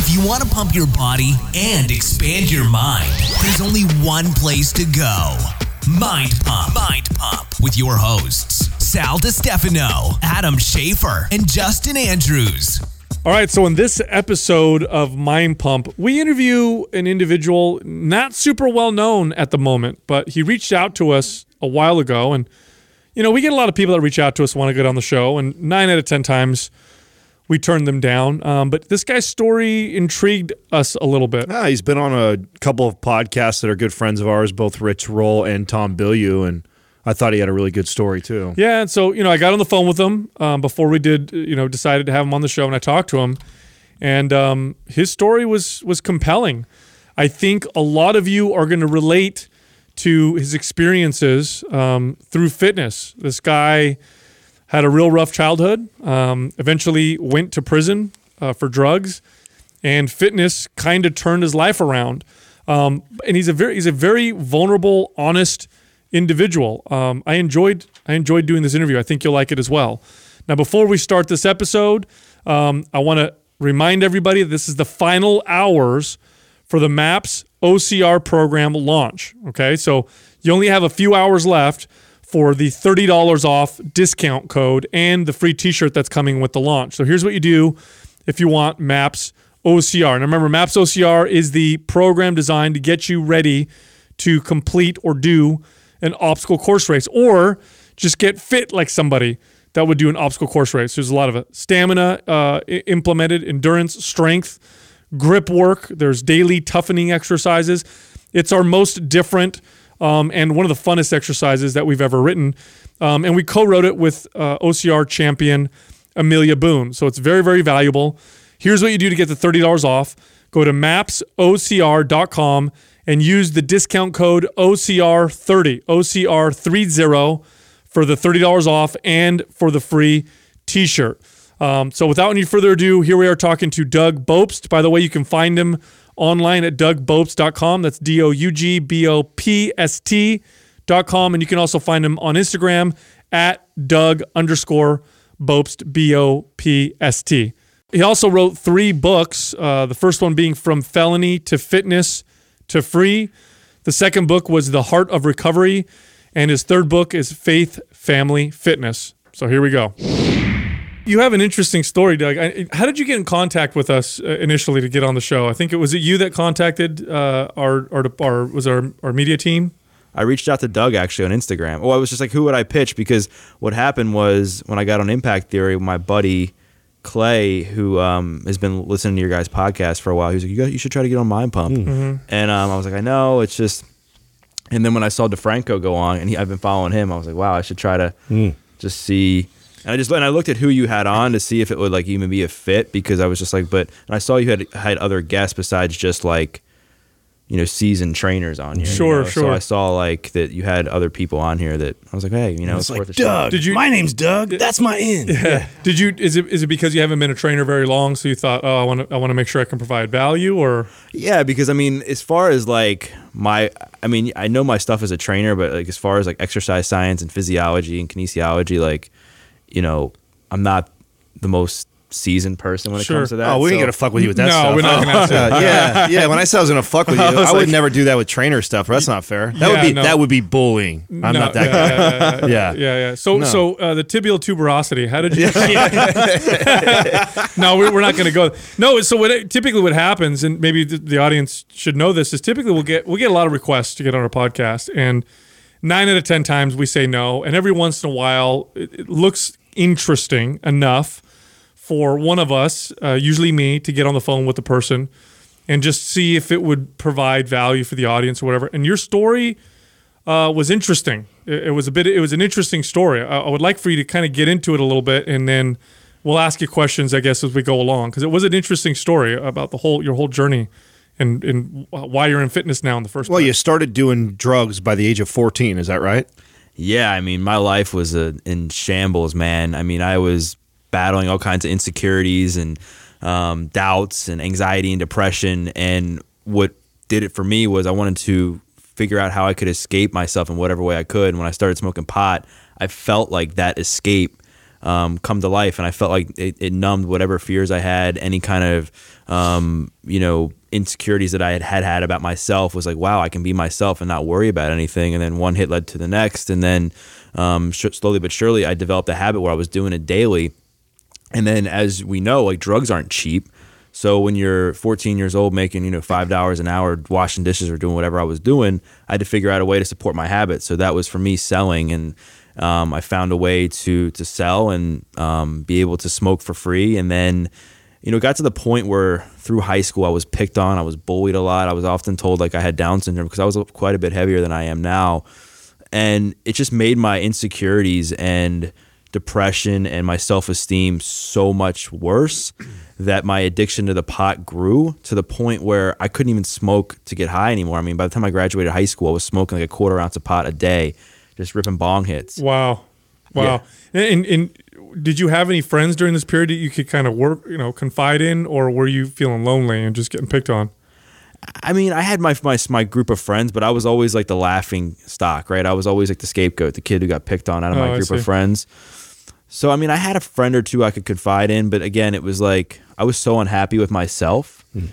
If you want to pump your body and expand your mind, there's only one place to go. Mind Pump. Mind Pump with your hosts, Sal DiStefano, Adam Schafer, and Justin Andrews. All right, so in this episode of Mind Pump, we interview an individual not super well known at the moment, but he reached out to us a while ago. And, you know, we get a lot of people that reach out to us, want to get on the show, and nine out of 10 times we turned them down. Um, but this guy's story intrigued us a little bit. Ah, he's been on a couple of podcasts that are good friends of ours, both Rich Roll and Tom Bilyeu, and I thought he had a really good story too. Yeah, and so you know, I got on the phone with him um, before we did, you know, decided to have him on the show, and I talked to him, and um, his story was was compelling. I think a lot of you are going to relate to his experiences um, through fitness. This guy had a real rough childhood. Um, eventually went to prison uh, for drugs, and fitness kind of turned his life around. Um, and he's a very he's a very vulnerable, honest individual. Um, I enjoyed I enjoyed doing this interview. I think you'll like it as well. Now, before we start this episode, um, I want to remind everybody this is the final hours for the MAPS OCR program launch. Okay, so you only have a few hours left for the $30 off discount code and the free t-shirt that's coming with the launch. So here's what you do if you want MAPS OCR. And remember, MAPS OCR is the program designed to get you ready to complete or do an obstacle course race or just get fit like somebody that would do an obstacle course race. There's a lot of it. Stamina uh, implemented, endurance, strength, grip work. There's daily toughening exercises. It's our most different um, and one of the funnest exercises that we've ever written. Um, and we co-wrote it with uh, OCR champion Amelia Boone. So it's very, very valuable. Here's what you do to get the $30 off. Go to mapsocr.com and use the discount code OCR30, OCR30 for the $30 off and for the free t-shirt. Um, so without any further ado, here we are talking to Doug Bopst. By the way, you can find him online at dougbopst.com. That's D O U G B O P S T.com. And you can also find him on Instagram at Doug underscore Bopst, B O P S T. He also wrote three books, uh, the first one being From Felony to Fitness to Free. The second book was The Heart of Recovery. And his third book is Faith, Family, Fitness. So here we go you have an interesting story, Doug. How did you get in contact with us uh, initially to get on the show? I think it was it you that contacted uh, our, our our was our our media team. I reached out to Doug actually on Instagram. Oh, I was just like, who would I pitch? Because what happened was when I got on Impact Theory, my buddy Clay, who um, has been listening to your guys' podcast for a while, he was like, you, got, you should try to get on Mind Pump. Mm. Mm-hmm. And um, I was like, I know, it's just. And then when I saw DeFranco go on, and he, I've been following him, I was like, wow, I should try to mm. just see and I just and I looked at who you had on to see if it would like even be a fit because I was just like, but and I saw you had had other guests besides just like, you know, seasoned trainers on here. Sure, you know? sure. So I saw like that you had other people on here that I was like, hey, you know, it's, it's like worth Doug. Did you? My name's Doug. That's my in. Yeah. yeah. Did you? Is it is it because you haven't been a trainer very long, so you thought, oh, I want to I want to make sure I can provide value, or? Yeah, because I mean, as far as like my, I mean, I know my stuff as a trainer, but like as far as like exercise science and physiology and kinesiology, like, you know, I'm not the most seasoned person when it Sure. comes to that. Oh, we ain't so- gonna fuck with you with that No, stuff. we're not gonna Oh, have yeah, yeah. When I said I was gonna fuck with you, I, was would like- never do that with trainer stuff. That's not fair. That Yeah, would be no. that would be bullying. I'm No, not that yeah, guy. Yeah, yeah, Yeah. yeah, yeah. So, No. so uh, the tibial tuberosity. How did you? no, we're, we're not going to go. No. So what it- typically what happens, and maybe the, the audience should know this, is typically we'll get we'll get a lot of requests to get on our podcast, and nine out of ten times we say no, and every once in a while it, it looks interesting enough for one of us, uh, usually me, to get on the phone with the person and just see if it would provide value for the audience or whatever. And your story uh, was interesting. It, it was a bit. It was an interesting story. I, I would like for you to kind of get into it a little bit, and then we'll ask you questions, I guess, as we go along, because it was an interesting story about the whole your whole journey and and why you're in fitness now in the first Well, place. you started doing drugs by the age of 14. Is that right? Yeah, I mean, my life was uh in shambles, man. I mean, I was battling all kinds of insecurities and um, doubts and anxiety and depression. And what did it for me was I wanted to figure out how I could escape myself in whatever way I could. And when I started smoking pot, I felt like that escape um, come to life, and I felt like it, it numbed whatever fears I had, any kind of um, you know insecurities that I had, had had about myself. Was like, wow, I can be myself and not worry about anything. And then one hit led to the next, and then um, sh- slowly but surely, I developed a habit where I was doing it daily. And then, as we know, like drugs aren't cheap. So when you're 14 years old, making you know five dollars an hour washing dishes or doing whatever I was doing, I had to figure out a way to support my habit. So that was for me selling, and um, I found a way to to sell and um, be able to smoke for free. And then, you know, it got to the point where through high school I was picked on, I was bullied a lot. I was often told like I had Down syndrome because I was quite a bit heavier than I am now, and it just made my insecurities and depression and my self esteem so much worse that my addiction to the pot grew to the point where I couldn't even smoke to get high anymore. I mean, by the time I graduated high school, I was smoking like a quarter ounce of pot a day, just ripping bong hits. Wow, wow. And, and did you have any friends during this period that you could kind of work, you know, confide in, or were you feeling lonely and just getting picked on? I mean, I had my, my my group of friends, but I was always like the laughing stock, right? I was always like the scapegoat, the kid who got picked on out of Oh, my group of friends. So I mean, I had a friend or two I could confide in, but again, it was like I was so unhappy with myself hmm.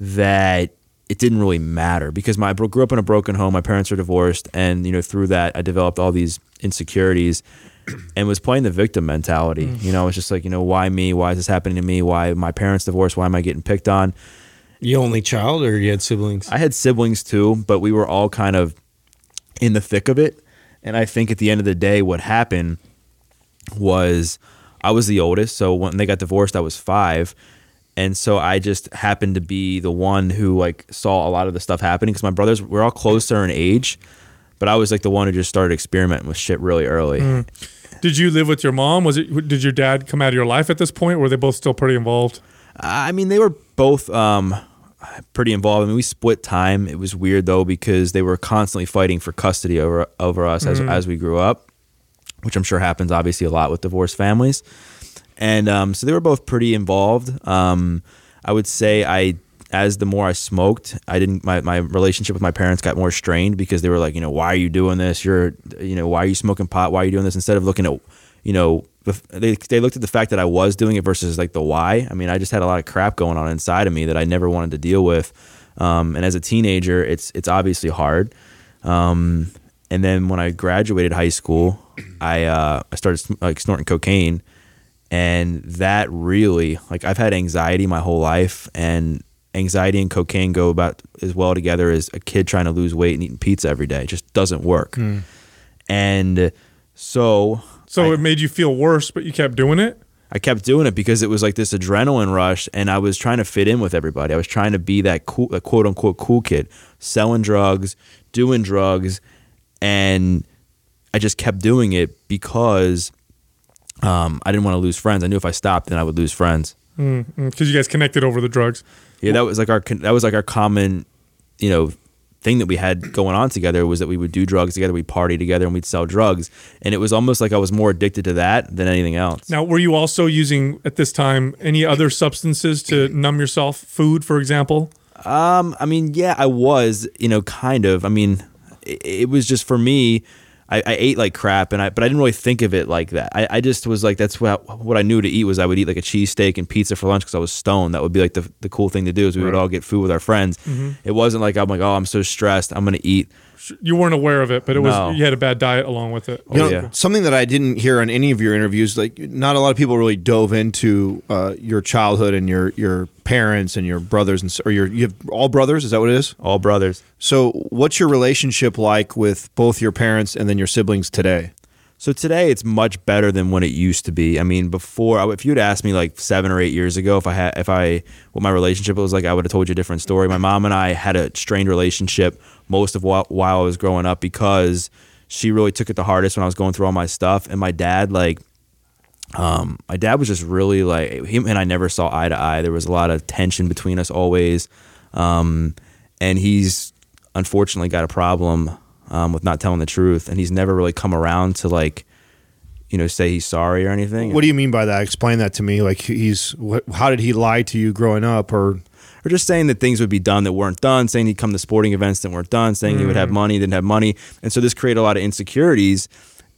that it didn't really matter because my I grew up in a broken home. My parents are divorced, and you know through that I developed all these insecurities and was playing the victim mentality. Mm. You know, it's just like you know why me? Why is this happening to me? Why my parents divorced? Why am I getting picked on? You only child, or you had siblings? I had siblings too, but we were all kind of in the thick of it. And I think at the end of the day, what happened was I was the oldest. So when they got divorced, I was five. And so I just happened to be the one who like saw a lot of the stuff happening because my brothers we're all closer in age, but I was like the one who just started experimenting with shit really early. Did you live with your mom? Was it? Did your dad come out of your life at this point? Were they both still pretty involved? I mean, they were both um, pretty involved. I mean, we split time. It was weird though because they were constantly fighting for custody over over us as as we grew up, which I'm sure happens obviously a lot with divorced families. And um, so they were both pretty involved. Um, I would say I, as the more I smoked, I didn't. My, my relationship with my parents got more strained because they were like, you know, why are you doing this? You're, you know, why are you smoking pot? Why are you doing this? Instead of looking at, you know, they they looked at the fact that I was doing it versus like the why. I mean, I just had a lot of crap going on inside of me that I never wanted to deal with. Um, and as a teenager, it's it's obviously hard. Um, and then when I graduated high school, I uh, I started like snorting cocaine, and that really like I've had anxiety my whole life, and anxiety and cocaine go about as well together as a kid trying to lose weight and eating pizza every day. It just doesn't work. Hmm. And so So it made you feel worse, but you kept doing it. I kept doing it because it was like this adrenaline rush, and I was trying to fit in with everybody. I was trying to be that cool, that quote unquote cool kid, selling drugs, doing drugs, and I just kept doing it because um, I didn't want to lose friends. I knew if I stopped, then I would lose friends. because you guys connected over the drugs. Yeah, that was like our that was like our common, you know, thing that we had going on together was that we would do drugs together, we'd party together, and we'd sell drugs, and it was almost like I was more addicted to that than anything else. Now, were you also using at this time any other substances to numb yourself? Food, for example. Um, I mean, yeah, I was, you know, kind of. I mean, it, it was just for me. I, I ate like crap, and I but I didn't really think of it like that. I, I just was like, that's what what I knew to eat was I would eat like a cheesesteak and pizza for lunch because I was stoned. That would be like the the cool thing to do is we would all get food with our friends. Mm-hmm. It wasn't like I'm like, oh, I'm so stressed, I'm gonna eat. You weren't aware of it, but it was No. you had a bad diet along with it. You know, Oh, yeah. something that I didn't hear on any of your interviews, like not a lot of people really dove into uh, your childhood and your your parents and your brothers and s- or your you have all brothers. Is that what it is? All brothers. So, what's your relationship like with both your parents and then your siblings today? So today it's much better than what it used to be. I mean, before if you'd asked me like seven or eight years ago if I had if I what my relationship was like, I would have told you a different story. My mom and I had a strained relationship most of while, while I was growing up because she really took it the hardest when I was going through all my stuff, and my dad like. Um, my dad was just really like him and I never saw eye to eye. There was a lot of tension between us always, um, and he's unfortunately got a problem um, with not telling the truth, and he's never really come around to like, you know, say he's sorry or anything. What do you mean by that? Explain that to me. Like he's what, how did he lie to you growing up or or just saying that things would be done that weren't done, saying he'd come to sporting events that weren't done, saying he would have money, didn't have money. And so this created a lot of insecurities.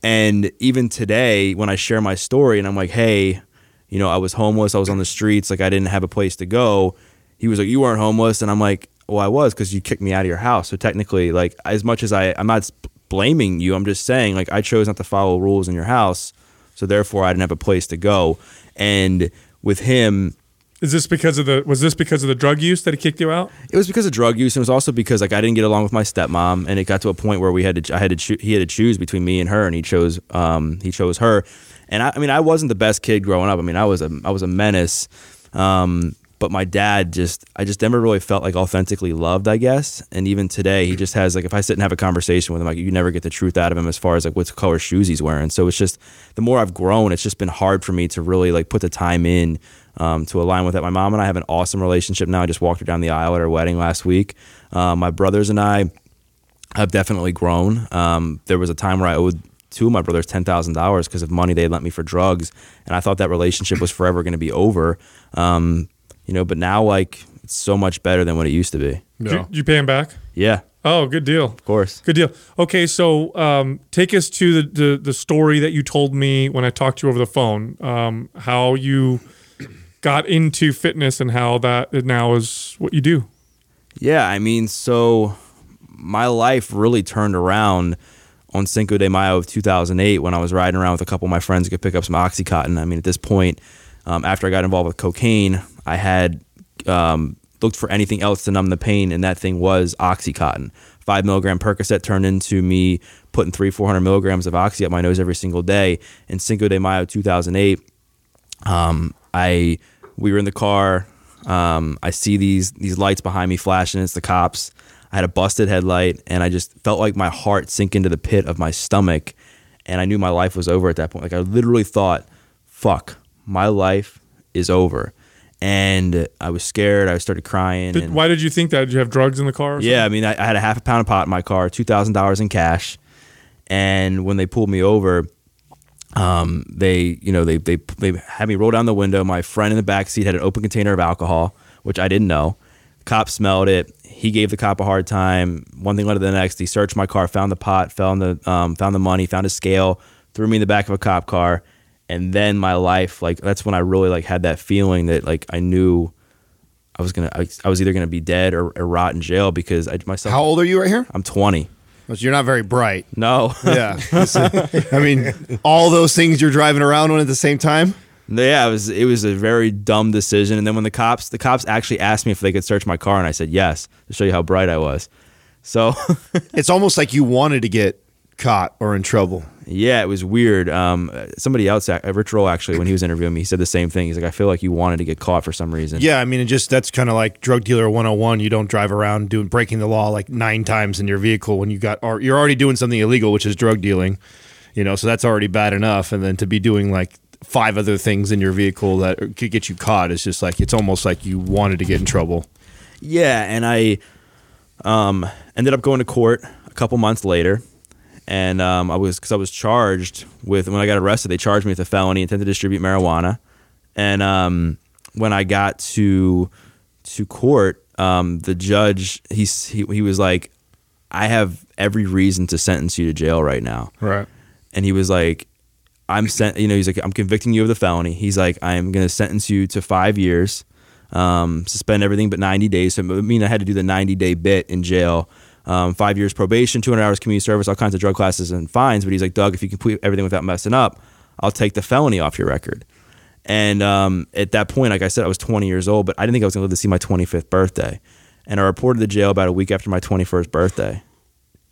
And even today, when I share my story and I'm like, hey, you know, I was homeless, I was on the streets, like I didn't have a place to go. He was like, you weren't homeless, and I'm like, well, I was because you kicked me out of your house. So technically, like as much as I, I'm not blaming you, I'm just saying like I chose not to follow rules in your house, so therefore I didn't have a place to go. And with him, Is this because of the was this because of the drug use that he kicked you out? it was because of drug use, and it was also because like I didn't get along with my stepmom, and it got to a point where we had to I had to choo- he had to choose between me and her, and he chose um he chose her, and I, I mean I wasn't the best kid growing up. I mean I was a I was a menace, um but my dad just I just never really felt like authentically loved, I guess, and even today he just has like if I sit and have a conversation with him, like you never get the truth out of him as far as like what color shoes he's wearing. So it's just the more I've grown, it's just been hard for me to really like put the time in um, to align with that. My mom and I have an awesome relationship now. I just walked her down the aisle at her wedding last week. Um, my brothers and I have definitely grown. Um, there was a time where I owed two of my brothers ten thousand dollars because of money they had lent me for drugs, and I thought that relationship was forever going to be over. Um, you know, but now like it's so much better than what it used to be. Did you, you pay him back? Yeah, Oh, good deal. of course. Good deal. Okay, so um, take us to the, the the story that you told me when I talked to you over the phone. Um, how you got into fitness and how that now is what you do. Yeah, I mean, so my life really turned around on Cinco de Mayo of 2008 when I was riding around with a couple of my friends to pick up some Oxycontin. I mean, at this point, um, after I got involved with cocaine, I had um, looked for anything else to numb the pain, and that thing was Oxycontin. Five milligram Percocet turned into me putting three, 400 milligrams of Oxy up my nose every single day. In Cinco de Mayo 2008, um, I we were in the car. Um, I see these these lights behind me flashing. It's the cops. I had a busted headlight, and I just felt like my heart sink into the pit of my stomach, and I knew my life was over at that point. Like I literally thought, "Fuck, my life is over," and I was scared. I started crying. Did, and, why did you think that? Did you have drugs in the car? Or yeah, I mean, I, I had a half a pound of pot in my car, two thousand dollars in cash, and when they pulled me over, um, they, you know, they they they had me roll down the window. My friend in the back seat had an open container of alcohol, which I didn't know. Cop smelled it. He gave the cop a hard time. One thing led to the next. He searched my car, found the pot, found the um, found the money, found a scale, threw me in the back of a cop car, and then my life, like that's when I really like had that feeling that like I knew I was gonna, I, I was either gonna be dead or, or rot in jail because I myself. How old are you right here? I'm 20. You're not very bright. No. Yeah. I mean, all those things you're driving around on at the same time. Yeah, it was it was a very dumb decision. And then when the cops the cops actually asked me if they could search my car, and I said yes to show you how bright I was. So It's almost like you wanted to get caught or in trouble. Yeah, it was weird. Um, somebody else, uh, Rich Roll, actually, when he was interviewing me, he said the same thing. He's like, I feel like you wanted to get caught for some reason. Yeah, I mean, it just that's kind of like drug dealer 101. You don't drive around doing breaking the law like nine times in your vehicle when you got or you're already doing something illegal, which is drug dealing. You know, so that's already bad enough, and then to be doing like five other things in your vehicle that could get you caught is just like it's almost like you wanted to get in trouble. Yeah, and I um, ended up going to court a couple months later, and um, I was because I was charged with when I got arrested. They charged me with a felony intent to distribute marijuana, and um, when I got to to court, um, the judge he, he he was like, "I have every reason to sentence you to jail right now." Right. and he was like, I'm sent, you know, he's like, I'm convicting you of the felony. He's like, I'm going to sentence you to five years, um, suspend everything but 90 days. So it mean I had to do the 90 day bit in jail, um, five years probation, 200 hours community service, all kinds of drug classes and fines. But he's like, Doug, if you complete everything without messing up, I'll take the felony off your record. And um, at that point, like I said, I was 20 years old, but I didn't think I was going to live to see my 25th birthday. And I reported to jail about a week after my 21st birthday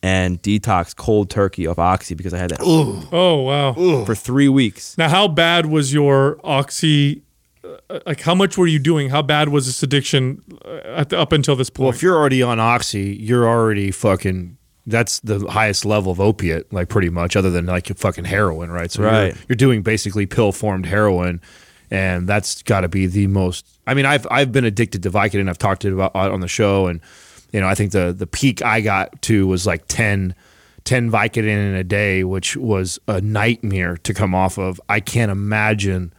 and detox cold turkey off Oxy because I had that Oh wow. for three weeks. Now, how bad was your oxy? Uh, like, how much were you doing? How bad was this addiction uh, at the, up until this point? Well, point? if you're already on oxy, you're already fucking. That's the highest level of opiate, like pretty much, other than like fucking heroin, right? So Right. You're, you're doing basically pill formed heroin, and that's got to be the most. I mean, I've I've been addicted to Vicodin. I've talked to it about on the show, and you know, I think the the peak I got to was like 10, 10 Vicodin in a day, which was a nightmare to come off of. I can't imagine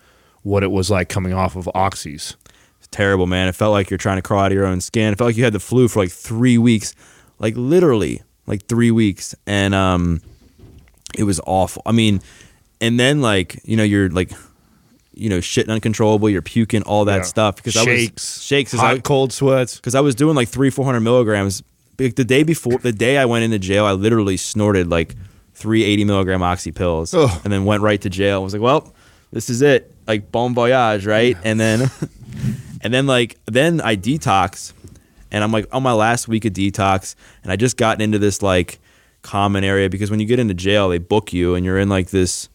what it was like coming off of oxys. It's terrible, man. It felt like you're trying to crawl out of your own skin. It felt like you had the flu for like three weeks, like literally like three weeks. And um, It was awful. I mean, and then like you know you're like you know shitting uncontrollable, you're puking, all that Yeah. stuff because I shakes, was shakes. hot, I, cold sweats. because I was doing like three, four hundred milligrams. Like, the day before, the day I went into jail, I literally snorted like three eighty milligram oxy pills, Ugh. and then went right to jail. I was like, well, this is it, like bon voyage, right? And then, and then like then I detox, and I'm like on my last week of detox, and I just gotten into this like common area because when you get into jail, they book you, and you're in like this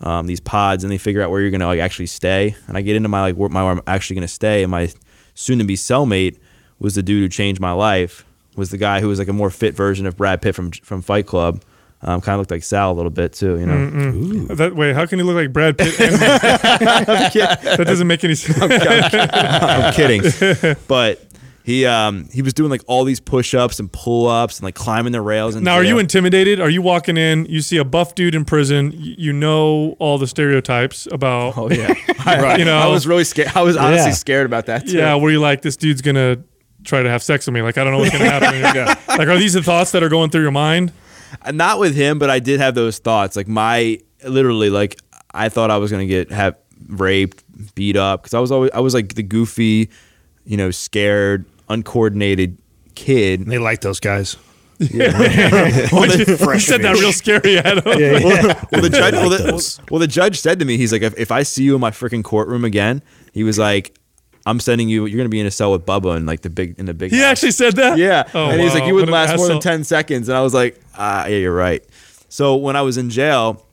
um, these pods, and they figure out where you're gonna like actually stay. And I get into my like where, my where I'm actually gonna stay, and my soon to be cellmate was the dude who changed my life. Was the guy who was like a more fit version of Brad Pitt from from Fight Club. Um, kind of looked like Sal a little bit too, you know. That wait, how can you look like Brad Pitt? And that doesn't make any sense. I'm kidding, but he um, he was doing like all these push ups and pull ups and like climbing the rails. And Now, are you intimidated? Are you walking in? You see a buff dude in prison. You know all the stereotypes about. Oh yeah, I, You know- I was really scared. I was honestly Yeah. scared about that too. Yeah, where you like this dude's gonna try to have sex with me? Like I don't know what's gonna happen. Like, are these the thoughts that are going through your mind? Uh, not with him, but I did have those thoughts. Like my literally, like I thought I was gonna get have raped, beat up because I was always I was like the goofy, you know, scared, uncoordinated kid. They like those guys. yeah you said that real scary, Adam. well, the judge, well, the, well, the judge said to me, he's like, if, if I see you in my freaking courtroom again, he was like, I'm sending you. You're gonna be in a cell with Bubba in like the big in the big. He house." actually said that. Yeah. Oh, and he's like, you wouldn't What last more than 10 seconds. And I was like, ah, yeah, you're right. So when I was in jail,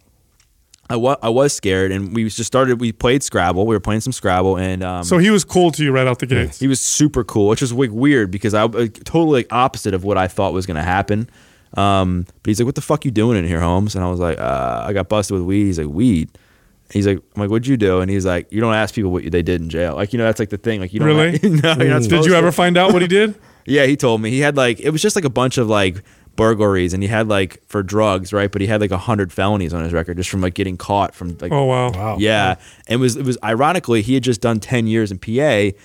I wa- I was scared. And we just started, we played Scrabble. We were playing some Scrabble. And um, So he was cool to you right out the gate. he was super cool, which was like weird because I totally like, opposite of what I thought was going to happen. Um, but he's like, what the fuck you doing in here, Holmes? And I was like, uh, I got busted with weed. He's like, weed. He's like, I'm like, what'd you do? And he's like, you don't ask people what they did in jail. Like, you know, that's like the thing. Like, you don't Really? no, you're not Did supposed you to. ever find out what he did? Yeah, he told me he had like it was just like a bunch of like burglaries, and he had like for drugs, right? But he had like a hundred felonies on his record just from like getting caught from like Oh wow. Wow. yeah, and it was it was ironically he had just done ten years in PA,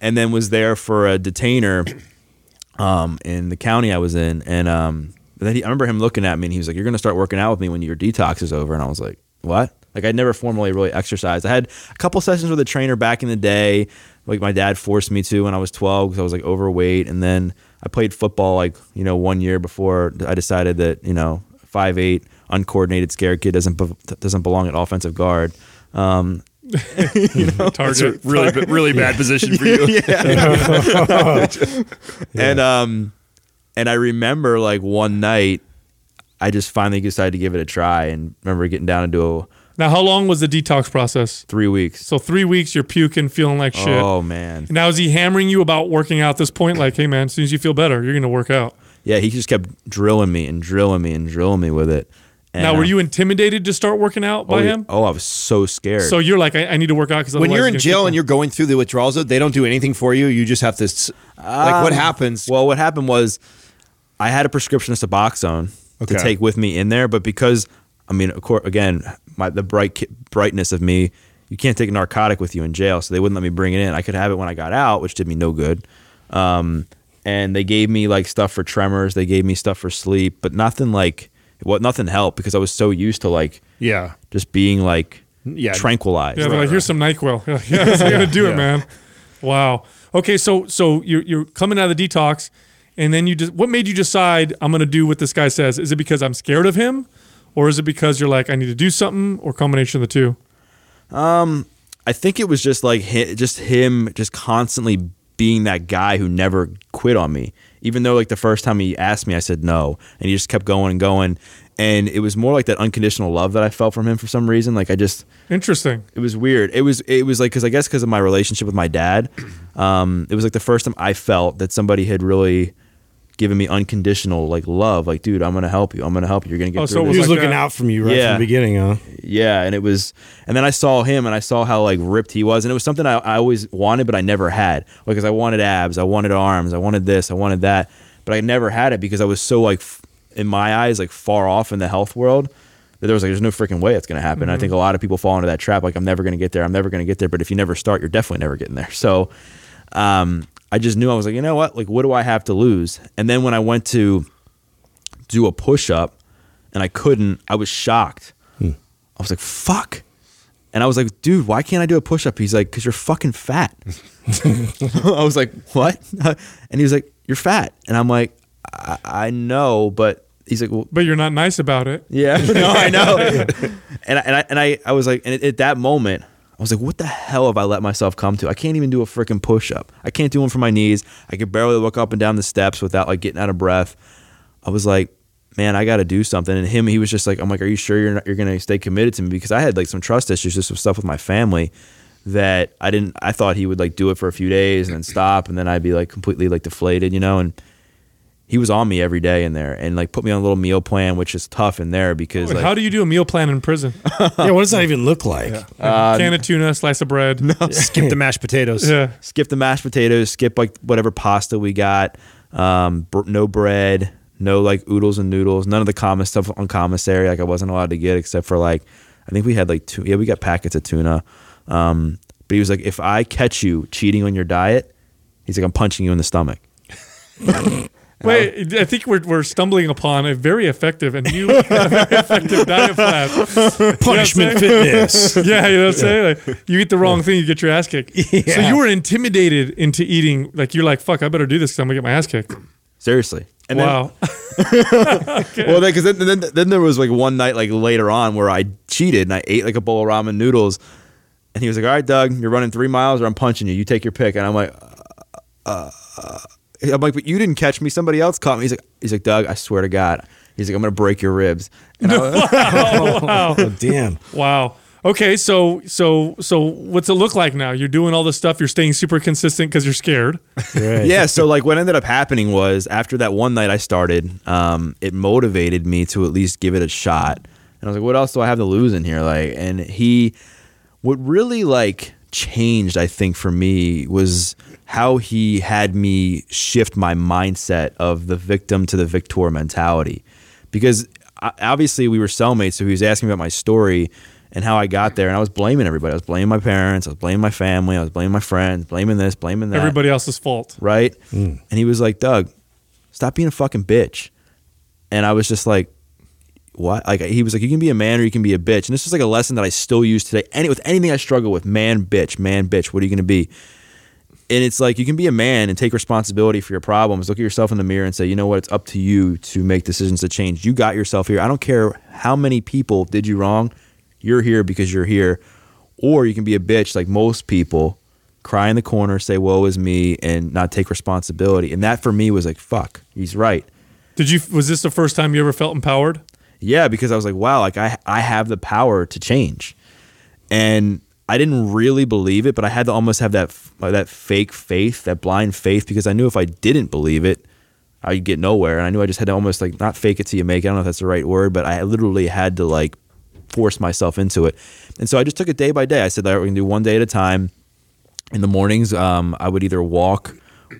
and then was there for a detainer, um, in the county I was in, and um, then he, I remember him looking at me and he was like, "You're gonna start working out with me when your detox is over," and I was like, "What?" Like I'd never formally really exercised. I had a couple sessions with a trainer back in the day, like my dad forced me to when I was 12 because I was like overweight, and then I played football like you know one year before I decided that you know five eight uncoordinated scared kid doesn't be- doesn't belong at offensive guard. Um, Target. Really, really bad position for you. yeah. And um, and I remember like one night, I just finally decided to give it a try, and remember getting down into a Now, how long was the detox process? three weeks. So three weeks, you're puking, feeling like shit. Oh man, Now, is he hammering you about working out at this point? Like, hey, man, as soon as you feel better, you're going to work out. yeah, he just kept drilling me and drilling me and drilling me with it. And, now, were uh, you intimidated to start working out by oh, him? Oh, I was so scared. So you're like, I, I need to work out because When you're in jail and you're going through the withdrawals, though, they don't do anything for you. You just have to, s- like, what Um, happens? Well, what happened was I had a prescription of Suboxone Okay. to take with me in there, but because I mean, of course, again, my the bright brightness of me, you can't take a narcotic with you in jail, so they wouldn't let me bring it in. I could have it when I got out, which did me no good. Um, and they gave me like stuff for tremors, they gave me stuff for sleep, but nothing like what nothing helped because I was so used to like yeah. just being like Yeah. tranquilized. Yeah, they're like, here's some Nyquil. Yeah, yeah how gonna do Yeah. it, man. Wow. Okay, so so you're you're coming out of the detox, and then you just what made you decide I'm gonna do what this guy says? Is it because I'm scared of him, or is it because you're like I need to do something, or combination of the two? I think it was just like hi- just him just constantly being that guy who never quit on me. Even though like the first time he asked me, I said no, and he just kept going and going. And it was more like that unconditional love that I felt from him for some reason. Like I just, Interesting. it was weird. It was it was like because I guess because of my relationship with my dad, um, it was like the first time I felt that somebody had really given me unconditional like love. Like, dude, I'm gonna help you. I'm gonna help you. You're gonna get Oh, through so this. He was like looking that. out from you right Yeah. from the beginning, huh? Yeah, and it was, and then I saw him, and I saw how like ripped he was, and it was something I, I always wanted, but I never had. Like, 'cause I wanted abs, I wanted arms, I wanted this, I wanted that, but I never had it because I was so like, f- in my eyes, like far off in the health world that there was like, there's no freaking way it's gonna happen. I think a lot of people fall into that trap. Like, I'm never gonna get there. I'm never gonna get there. But if you never start, you're definitely never getting there. So, um, I just knew I was like, you know what? Like, what do I have to lose? And then when I went to do a push up, and I couldn't. I was shocked. Hmm. I was like, "Fuck." And I was like, dude, why can't I do a push up? He's like, because you're fucking fat. I was like, what? And he was like, you're fat. And I'm like, I, I know, but he's like, well, But you're not nice about it. yeah, no, I know. and I, and I and I I was like, and at that moment, I was like, what the hell have I let myself come to? I can't even do a freaking push up. I can't do one for my knees. I could barely walk up and down the steps without like getting out of breath. I was like, man, I got to do something. And him, he was just like, I'm like, are you sure you're not, you're gonna stay committed to me? Because I had like some trust issues, just some stuff with my family that I didn't. I thought he would like do it for a few days and then stop, and then I'd be like completely like deflated, you know, and. He was on me every day in there, and like put me on a little meal plan, which is tough in there because Wait, like, how do you do a meal plan in prison? yeah, what does that even look like? Can of tuna, slice of bread. no. Skip the mashed potatoes. Yeah. skip the mashed potatoes, skip like whatever pasta we got, um, br- no bread, no like oodles and noodles, none of the common stuff on commissary. Like I wasn't allowed to get except for like I think we had like two. Yeah, we got packets of tuna. Um, but he was like, if I catch you cheating on your diet, he's like, I'm punching you in the stomach. Wait, I think we're, we're stumbling upon a very effective and new effective diet plan. Punishment fitness. Yeah, you know what I'm saying? Like, you eat the wrong thing, you get your ass kicked. So you were intimidated into eating. Like you're like, fuck, I better do this because I'm gonna get my ass kicked. Seriously. And wow. Then, well, because then, then then there was like one night like later on where I cheated and I ate like a bowl of ramen noodles, and he was like, "All right, Doug, you're running three miles or I'm punching you. You take your pick." And I'm like, uh, uh, I'm like, but you didn't catch me. Somebody else caught me. He's like, he's like, Doug, I swear to God. He's like, I'm gonna break your ribs. And I was, wow. Oh, damn. Wow. Okay, so so so what's it look like now? You're doing all this stuff. You're staying super consistent because you're scared. Right. yeah. So like, what ended up happening was after that one night I started, um, it motivated me to at least give it a shot. And I was like, what else do I have to lose in here? Like, and he, what really like changed, I think, for me was how he had me shift my mindset of the victim to the victor mentality. Because obviously we were cellmates, so he was asking me about my story and how I got there, and I was blaming everybody. I was blaming my parents, I was blaming my family, I was blaming my friends, blaming this, blaming that Everybody else's fault. right? Hmm. And he was like, Doug, stop being a fucking bitch. And I was just like, what? Like he was like, you can be a man or you can be a bitch. And this is like a lesson that I still use today. Any with anything I struggle with, man, bitch, man, bitch. What are you going to be? And it's like you can be a man and take responsibility for your problems. Look at yourself in the mirror and say, you know what? It's up to you to make decisions to change. You got yourself here. I don't care how many people did you wrong. You're here because you're here. Or you can be a bitch like most people, cry in the corner, say, woe is me, and not take responsibility. And that for me was like, fuck, he's right. Did you? Was this the first time you ever felt empowered? Yeah, because I was like, wow, like I I have the power to change, and I didn't really believe it, but I had to almost have that f- that fake faith, that blind faith, because I knew if I didn't believe it, I'd get nowhere, and I knew I just had to almost like not fake it till you make it. I don't know if that's the right word, but I literally had to like force myself into it, and so I just took it day by day. I said, right, we're gonna do one day at a time. In the mornings, um, I would either walk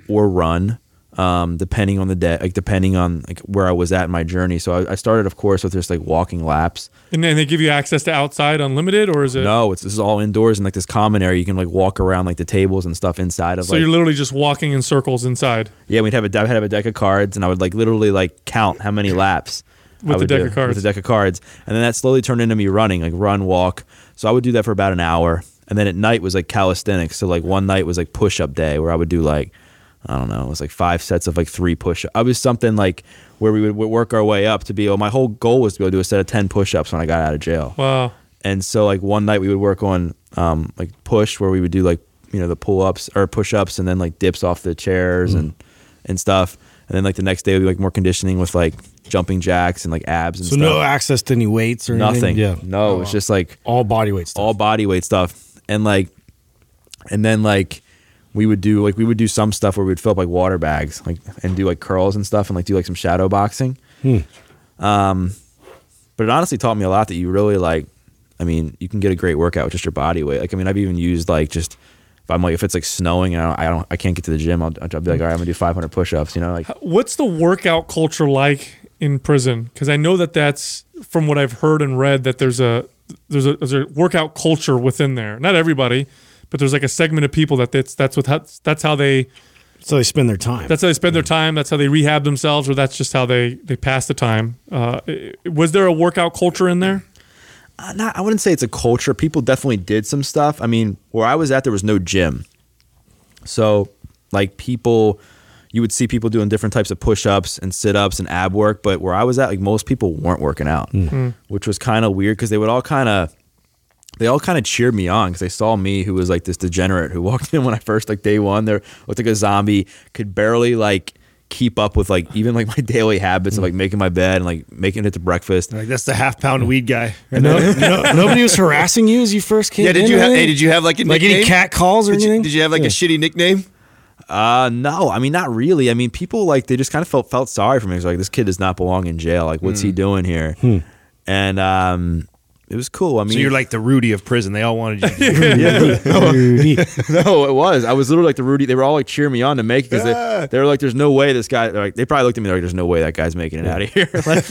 or run um, depending on the day, like depending on like where I was at in my journey. So I, I started, of course, with just like walking laps. And then they give you access to outside unlimited, or is it? No, it's this is all indoors and like this common area. You can like walk around like the tables and stuff inside of So like you're literally just walking in circles inside. yeah. We'd have a I'd have a deck of cards and I would like literally like count how many laps With the deck do of cards. With the deck of cards, and then that slowly turned into me running, like run, walk. So I would do that for about an hour, and then at night was like calisthenics. So like one night was like push up day where I would do like I don't know, it was like five sets of like three push. I was something like where we would would work our way up to be. Oh, my whole goal was to be able to do a set of ten push ups when I got out of jail. Wow. And so like one night we would work on um, like push where we would do like you know the pull ups or push ups and then like dips off the chairs and and stuff. And then like the next day would be like more conditioning with like jumping jacks and like abs and So stuff. no access to any weights or nothing. anything? Yeah. No, it was just like all body weight stuff. all body weight stuff. And like and then like we would do like we would do some stuff where we'd fill up like water bags like and do like curls and stuff and like do like some shadow boxing. Um but it honestly taught me a lot that you really like I mean, you can get a great workout with just your body weight. Like I mean, I've even used like just if I'm like if it's like snowing and I don't I, don't, I can't get to the gym, I'll, I'll be like, all right, I'm gonna do 500 push-ups. You know, like What's the workout culture like in prison? Because I know that that's from what I've heard and read that there's a there's a there's a workout culture within there. Not everybody, but there's like a segment of people that that's that's what that's how they So they spend their time. That's how they spend their time. That's how they rehab themselves, or that's just how they they pass the time. Uh, was there a workout culture in there? Uh, not, I wouldn't say it's a culture. People definitely did some stuff. I mean, where I was at, there was no gym. So, like, people, you would see people doing different types of push ups and sit ups and ab work. But where I was at, like, most people weren't working out, which was kind of weird because they would all kind of, they all kind of cheered me on because they saw me who was like this degenerate who walked in when I first, like, day one, there looked like a zombie, could barely, like, keep up with like even like my daily habits of like making my bed and like making it to breakfast Like that's the half pound weed guy. no, no, nobody was harassing you as you first came. Yeah, did in, you have? really? Hey, did you have like a like nickname? any cat calls or Did you, anything? did you have like a shitty nickname? Uh no, I mean not really. I mean people like they just kind of felt felt sorry for me. It's like this kid does not belong in jail. Like what's he doing here? And um it was cool. I mean So you're like the Rudy of prison. They all wanted you. To Rudy. no, it was. I was literally like the Rudy. They were all like cheering me on to make it because they, they were like, "There's no way this guy." they're Like they probably looked at me like, "There's no way that guy's making it out of here." like,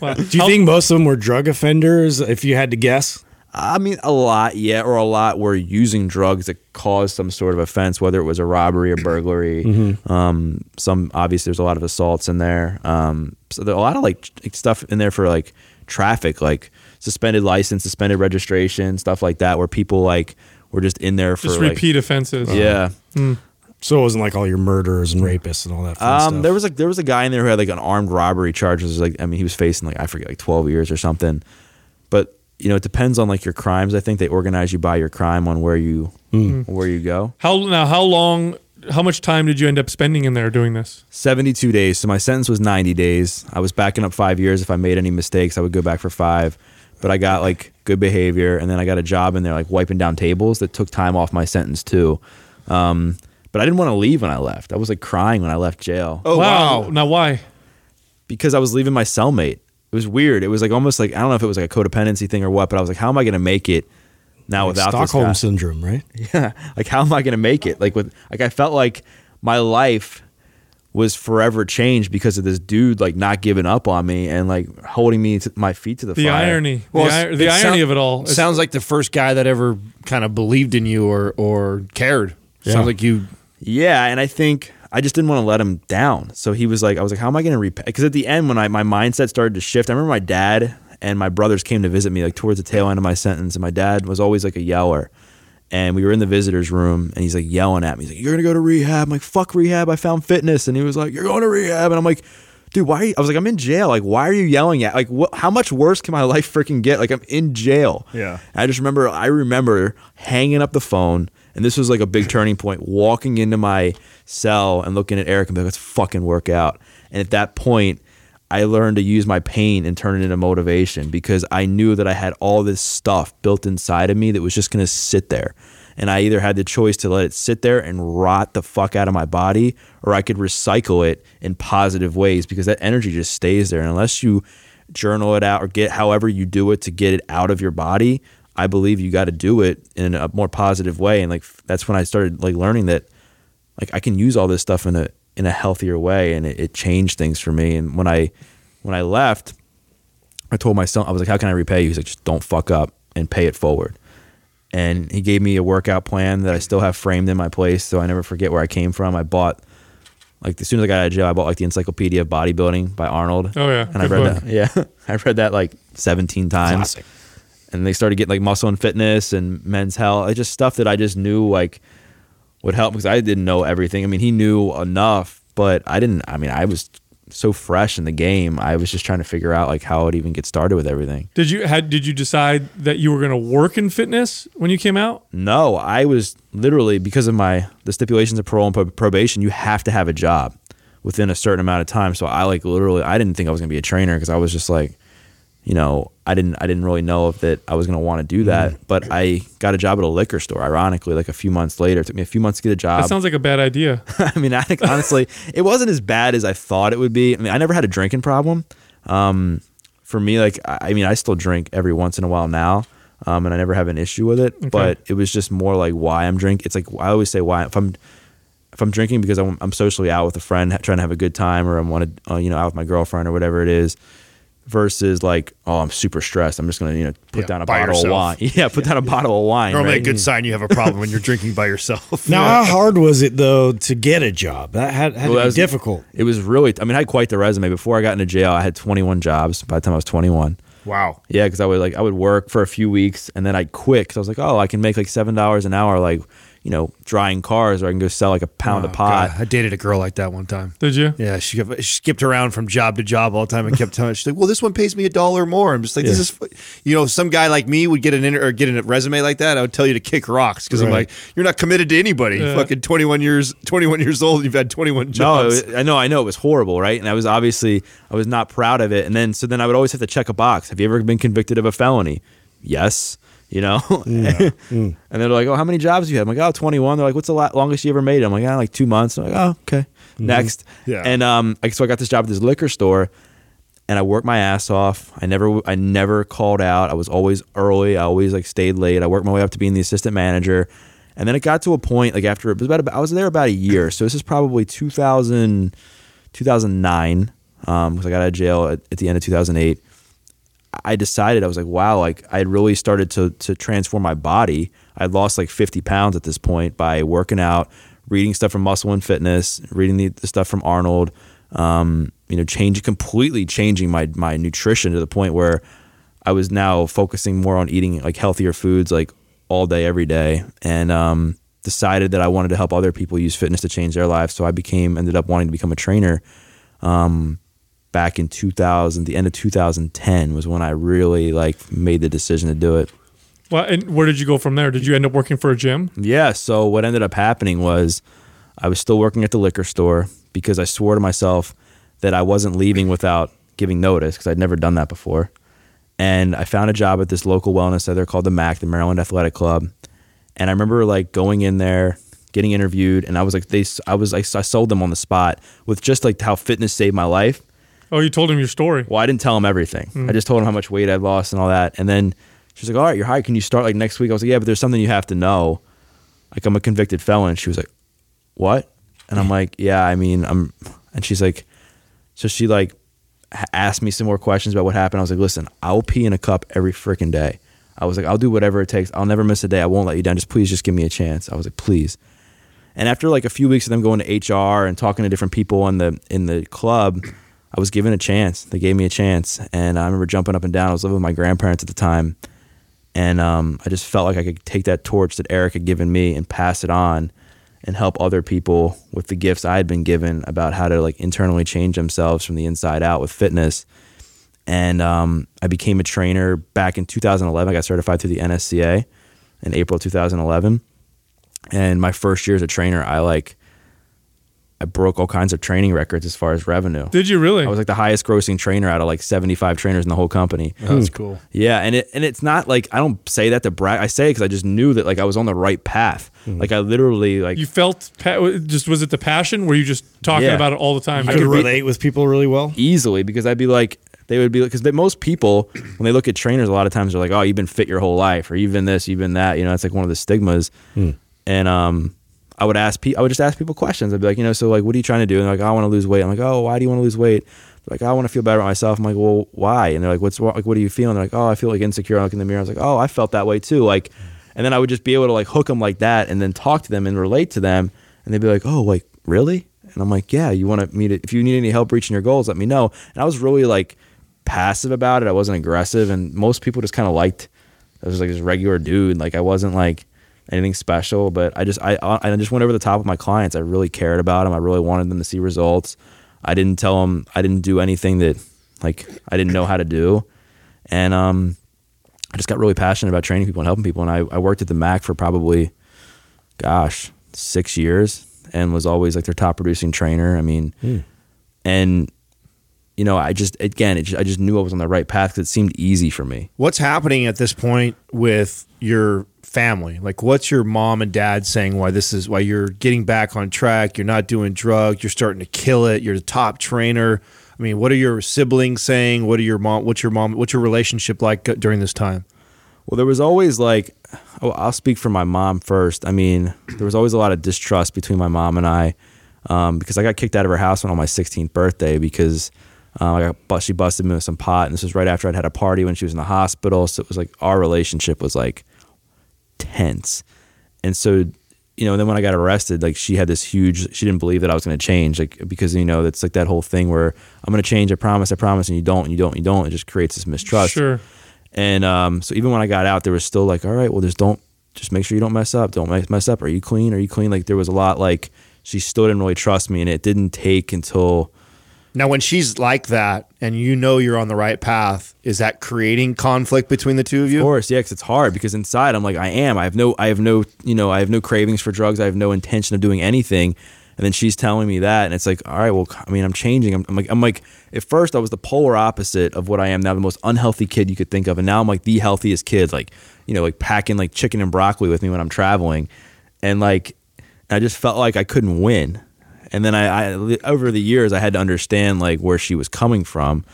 Wow. Do you think most of them were drug offenders? If you had to guess, I mean, a lot, yeah, or a lot were using drugs that caused some sort of offense, whether it was a robbery or burglary. Um, some obviously there's a lot of assaults in there. Um, so there a lot of like stuff in there for like traffic, like suspended license, suspended registration, stuff like that, where people like were just in there for Just like, repeat offenses. Yeah. so it wasn't like all your murderers and rapists and all that. Fun Um, stuff. there was like there was a guy in there who had like an armed robbery charge. It was like I mean he was facing like I forget like twelve years or something. But you know it depends on like your crimes. I think they organize you by your crime on where you where you go. How now? How long? How much time did you end up spending in there doing this? Seventy two days. So my sentence was ninety days. I was backing up five years. If I made any mistakes, I would go back for five. But I got like good behavior, and then I got a job in there like wiping down tables that took time off my sentence too. Um, but I didn't want to leave when I left. I was like crying when I left jail. Oh wow. Now why? because I was leaving my cellmate. It was weird. It was like almost like I don't know if it was like a codependency thing or what, but I was like, how am I going to make it now without Stockholm this guy? syndrome, right? Yeah, like how am I going to make it? Like with like I felt like my life was forever changed because of this dude like not giving up on me and like holding me to my feet to the, The fire. irony. Well, the it's- ir- the irony sound- of it all. is- Sounds like the first guy that ever kind of believed in you or or cared. Yeah. Sounds like you. Yeah, and I think I just didn't want to let him down. So he was like, I was like, how am I going to repay? Because at the end, when I my mindset started to shift, I remember my dad and my brothers came to visit me like towards the tail end of my sentence, and my dad was always like a yeller. And we were in the visitors room, and he's like yelling at me. He's like, "You're gonna go to rehab." I'm like, "Fuck rehab! I found fitness." And he was like, "You're going to rehab," and I'm like. Dude, why? Are you, I was like, I'm in jail. Like, why are you yelling at? Like, what? How much worse can my life freaking get? Like, I'm in jail. Yeah. I just remember, I remember hanging up the phone, and this was like a big turning point. Walking into my cell and looking at Eric and be like, "Let's fucking work out." And at that point, I learned to use my pain and turn it into motivation because I knew that I had all this stuff built inside of me that was just going to sit there. And I either had the choice to let it sit there and rot the fuck out of my body, or I could recycle it in positive ways because that energy just stays there. And unless you journal it out or get however you do it to get it out of your body, I believe you got to do it in a more positive way. And like that's when I started like learning that like I can use all this stuff in a in a healthier way, and it, it changed things for me. And when I when I left, I told my son I was like, "How can I repay you?" He's like, "Just don't fuck up and pay it forward." And he gave me a workout plan that I still have framed in my place, so I never forget where I came from. I bought like as soon as I got out of jail, I bought like the Encyclopedia of Bodybuilding by Arnold. Oh, yeah. and I Good read book. that. Yeah, I read that like seventeen times Classic. and they started getting like muscle and fitness and men's health. It's just stuff that I just knew like would help because I didn't know everything. I mean, he knew enough, but I didn't. I mean, I was so fresh in the game. I was just trying to figure out like how I'd even get started with everything. Did you had did you decide that you were going to work in fitness when you came out? No, I was literally because of my the stipulations of parole and pro- probation. You have to have a job within a certain amount of time. So I like literally, I didn't think I was gonna be a trainer because I was just like, you know, I didn't I didn't really know if that I was gonna want to do that. But I got a job at a liquor store. Ironically, like a few months later, it took me a few months to get a job. That sounds like a bad idea. I mean, I think honestly, it wasn't as bad as I thought it would be. I mean, I never had a drinking problem. Um, for me, like, I I mean, I still drink every once in a while now, um, and I never have an issue with it. But it was just more like why I'm drinking. It's like I always say why if I'm if I'm drinking because I'm, I'm socially out with a friend ha- trying to have a good time, or I want to uh, you know out with my girlfriend or whatever it is. Versus like, oh, I'm super stressed. I'm just gonna you know put Yeah, down a bottle yourself. of wine. Yeah, put down a bottle of wine. Normally, right? a good sign you have a problem when you're drinking by yourself. Now, how hard was it though to get a job? That had, had Well, to that be was- difficult. It was really. I mean, I had quite the resume. Before I got into jail, I had 21 jobs. By the time I was 21. Wow. Yeah, because I would like I would work for a few weeks and then I'd quit because I was like, oh, I can make like seven dollars an hour, like you know, drying cars, or I can go sell like a pound Oh, of pot. God, I dated a girl like that one time. Did you? Yeah, she, kept- she skipped around from job to job all the time and kept telling. Me, She's like, "Well, this one pays me a dollar more." I'm just like, "This is," you know, some guy like me would get an inter- or get a resume like that. I would tell you to kick rocks because I'm like, "You're not committed to anybody. Yeah. Fucking 21 years, 21 years old. You've had 21 jobs." it was- I know, I know it was horrible, right? And I was obviously I was not proud of it. And then so then I would always have to check a box. Have you ever been convicted of a felony? Yes. You know, and they're like, "Oh, how many jobs do you have?" I'm like, "Oh, 21." They're like, "What's the longest you ever made?" I'm like, "Ah, like two months." I'm like, "Oh, okay." Next, Yeah. and um, so I got this job at this liquor store, and I worked my ass off. I never, I never called out. I was always early. I always like stayed late. I worked my way up to being the assistant manager, and then it got to a point like after it was about, I was there about a year. So this is probably 2000, 2009, um, because I got out of jail at, at the end of 2008. I decided I was like, wow, like I had really started to to transform my body. I lost like 50 pounds at this point by working out, reading stuff from Muscle and Fitness, reading the, the stuff from Arnold. Um, you know, changing completely changing my my nutrition to the point where I was now focusing more on eating like healthier foods like all day every day, and um, decided that I wanted to help other people use fitness to change their lives. So I became ended up wanting to become a trainer um, back in 2000 the end of 2010 was when i really like made the decision to do it Well, and where did you go from there? Did you end up working for a gym? yeah so what ended up happening was i was still working at the liquor store because i swore to myself that i wasn't leaving without giving notice because i'd never done that before and i found a job at this local wellness center called the mac the maryland athletic club and i remember like going in there getting interviewed and i was like they i was like i sold them on the spot with just like how fitness saved my life Oh, you told him your story. Well, I didn't tell him everything. Mm. I just told him how much weight I'd lost and all that. And then she's like, "All right, you're hired. Can you start like next week?" I was like, "Yeah, but there's something you have to know. Like, I'm a convicted felon." She was like, "What?" And I'm like, "Yeah, I mean, I'm." And she's like, so she like asked me some more questions about what happened. I was like, "Listen, I'll pee in a cup every freaking day." I was like, "I'll do whatever it takes. I'll never miss a day. I won't let you down. Just please, just give me a chance." I was like, "Please." And after like a few weeks of them going to HR and talking to different people in the in the club, I was given a chance. They gave me a chance, and I remember jumping up and down. I was living with my grandparents at the time, and um, I just felt like I could take that torch that Eric had given me and pass it on, and help other people with the gifts I had been given about how to like internally change themselves from the inside out with fitness. And um, I became a trainer back in 2011. I got certified through the NSCA in April 2011 and my first year as a trainer i like i broke all kinds of training records as far as revenue Did you really? i was like the highest grossing trainer out of like 75 trainers in the whole company That's hmm. cool. yeah and it and it's not like i don't say that to brag i say it because i just knew that like i was on the right path hmm. like i literally like you felt pa- just was it the passion? Were you just talking Yeah. about it all the time? You I could could be- relate with people really well. easily because I'd be like, they would be like, because most people, when they look at trainers, a lot of times they're like, oh, you've been fit your whole life, or you've been this, you've been that. You know, it's like one of the stigmas. Hmm. And um, I would ask, pe- I would just ask people questions. I'd be like, you know, so like, what are you trying to do? And like, "Oh, I want to lose weight. I'm like, oh, why do you want to lose weight? They're like, "Oh, I want to feel better about myself. I'm like, well, why? And they're like, what's like, what are you feeling? They're like, oh, I feel like insecure. I look in the mirror. I was like, oh, I felt that way too. Like, and then I would just be able to like hook them like that, and then talk to them and relate to them, and they'd be like, oh, like really? And I'm like, yeah, you want to meet it. if you need any help reaching your goals, let me know. And I was really like passive about it. I wasn't aggressive. And most people just kind of liked, I was like this regular dude. Like I wasn't like anything special, but I just, I, I just went over the top of my clients. I really cared about them. I really wanted them to see results. I didn't tell them, I didn't do anything that like I didn't know how to do. And, um, I just got really passionate about training people and helping people. And I, I worked at the Mac for probably, gosh, six years and was always like their top producing trainer. I mean, and you know, I just again, it just, I just knew I was on the right path because it seemed easy for me. What's happening at this point with your family? Like, what's your mom and dad saying? Why this is why you're getting back on track? You're not doing drugs. You're starting to kill it. You're the top trainer. I mean, what are your siblings saying? What are your mom? What's your mom? What's your relationship like during this time? Well, there was always like, oh, I'll speak for my mom first. I mean, there was always a lot of distrust between my mom and I um, because I got kicked out of her house on my 16th birthday because Uh, I got, she busted me with some pot, and this was right after I'd had a party when she was in the hospital. So it was like our relationship was like tense, and so you know, then when I got arrested, like she had this huge, she didn't believe that I was going to change, like because you know it's like that whole thing where I'm going to change, I promise, I promise, and you don't, and you don't, and you don't. It just creates this mistrust. Sure. And um, so even when I got out, there was still like, all right, well, just don't, just make sure you don't mess up. Don't mess- mess up. Are you clean? Are you clean? Like there was a lot like she still didn't really trust me, and it didn't take until Now, when she's like that, and you know you're on the right path, is that creating conflict between the two of you? Of course, yeah, 'cause it's hard because inside I'm like I am. I have no, I have no, you know, I have no cravings for drugs. I have no intention of doing anything. And then she's telling me that, and it's like, all right, well, I mean, I'm changing. I'm, I'm like, I'm like, at first I was the polar opposite of what I am now, the most unhealthy kid you could think of, and now I'm like the healthiest kid, like, you know, like packing like chicken and broccoli with me when I'm traveling, and like, I just felt like I couldn't win. And then I, I over the years I had to understand like where she was coming from,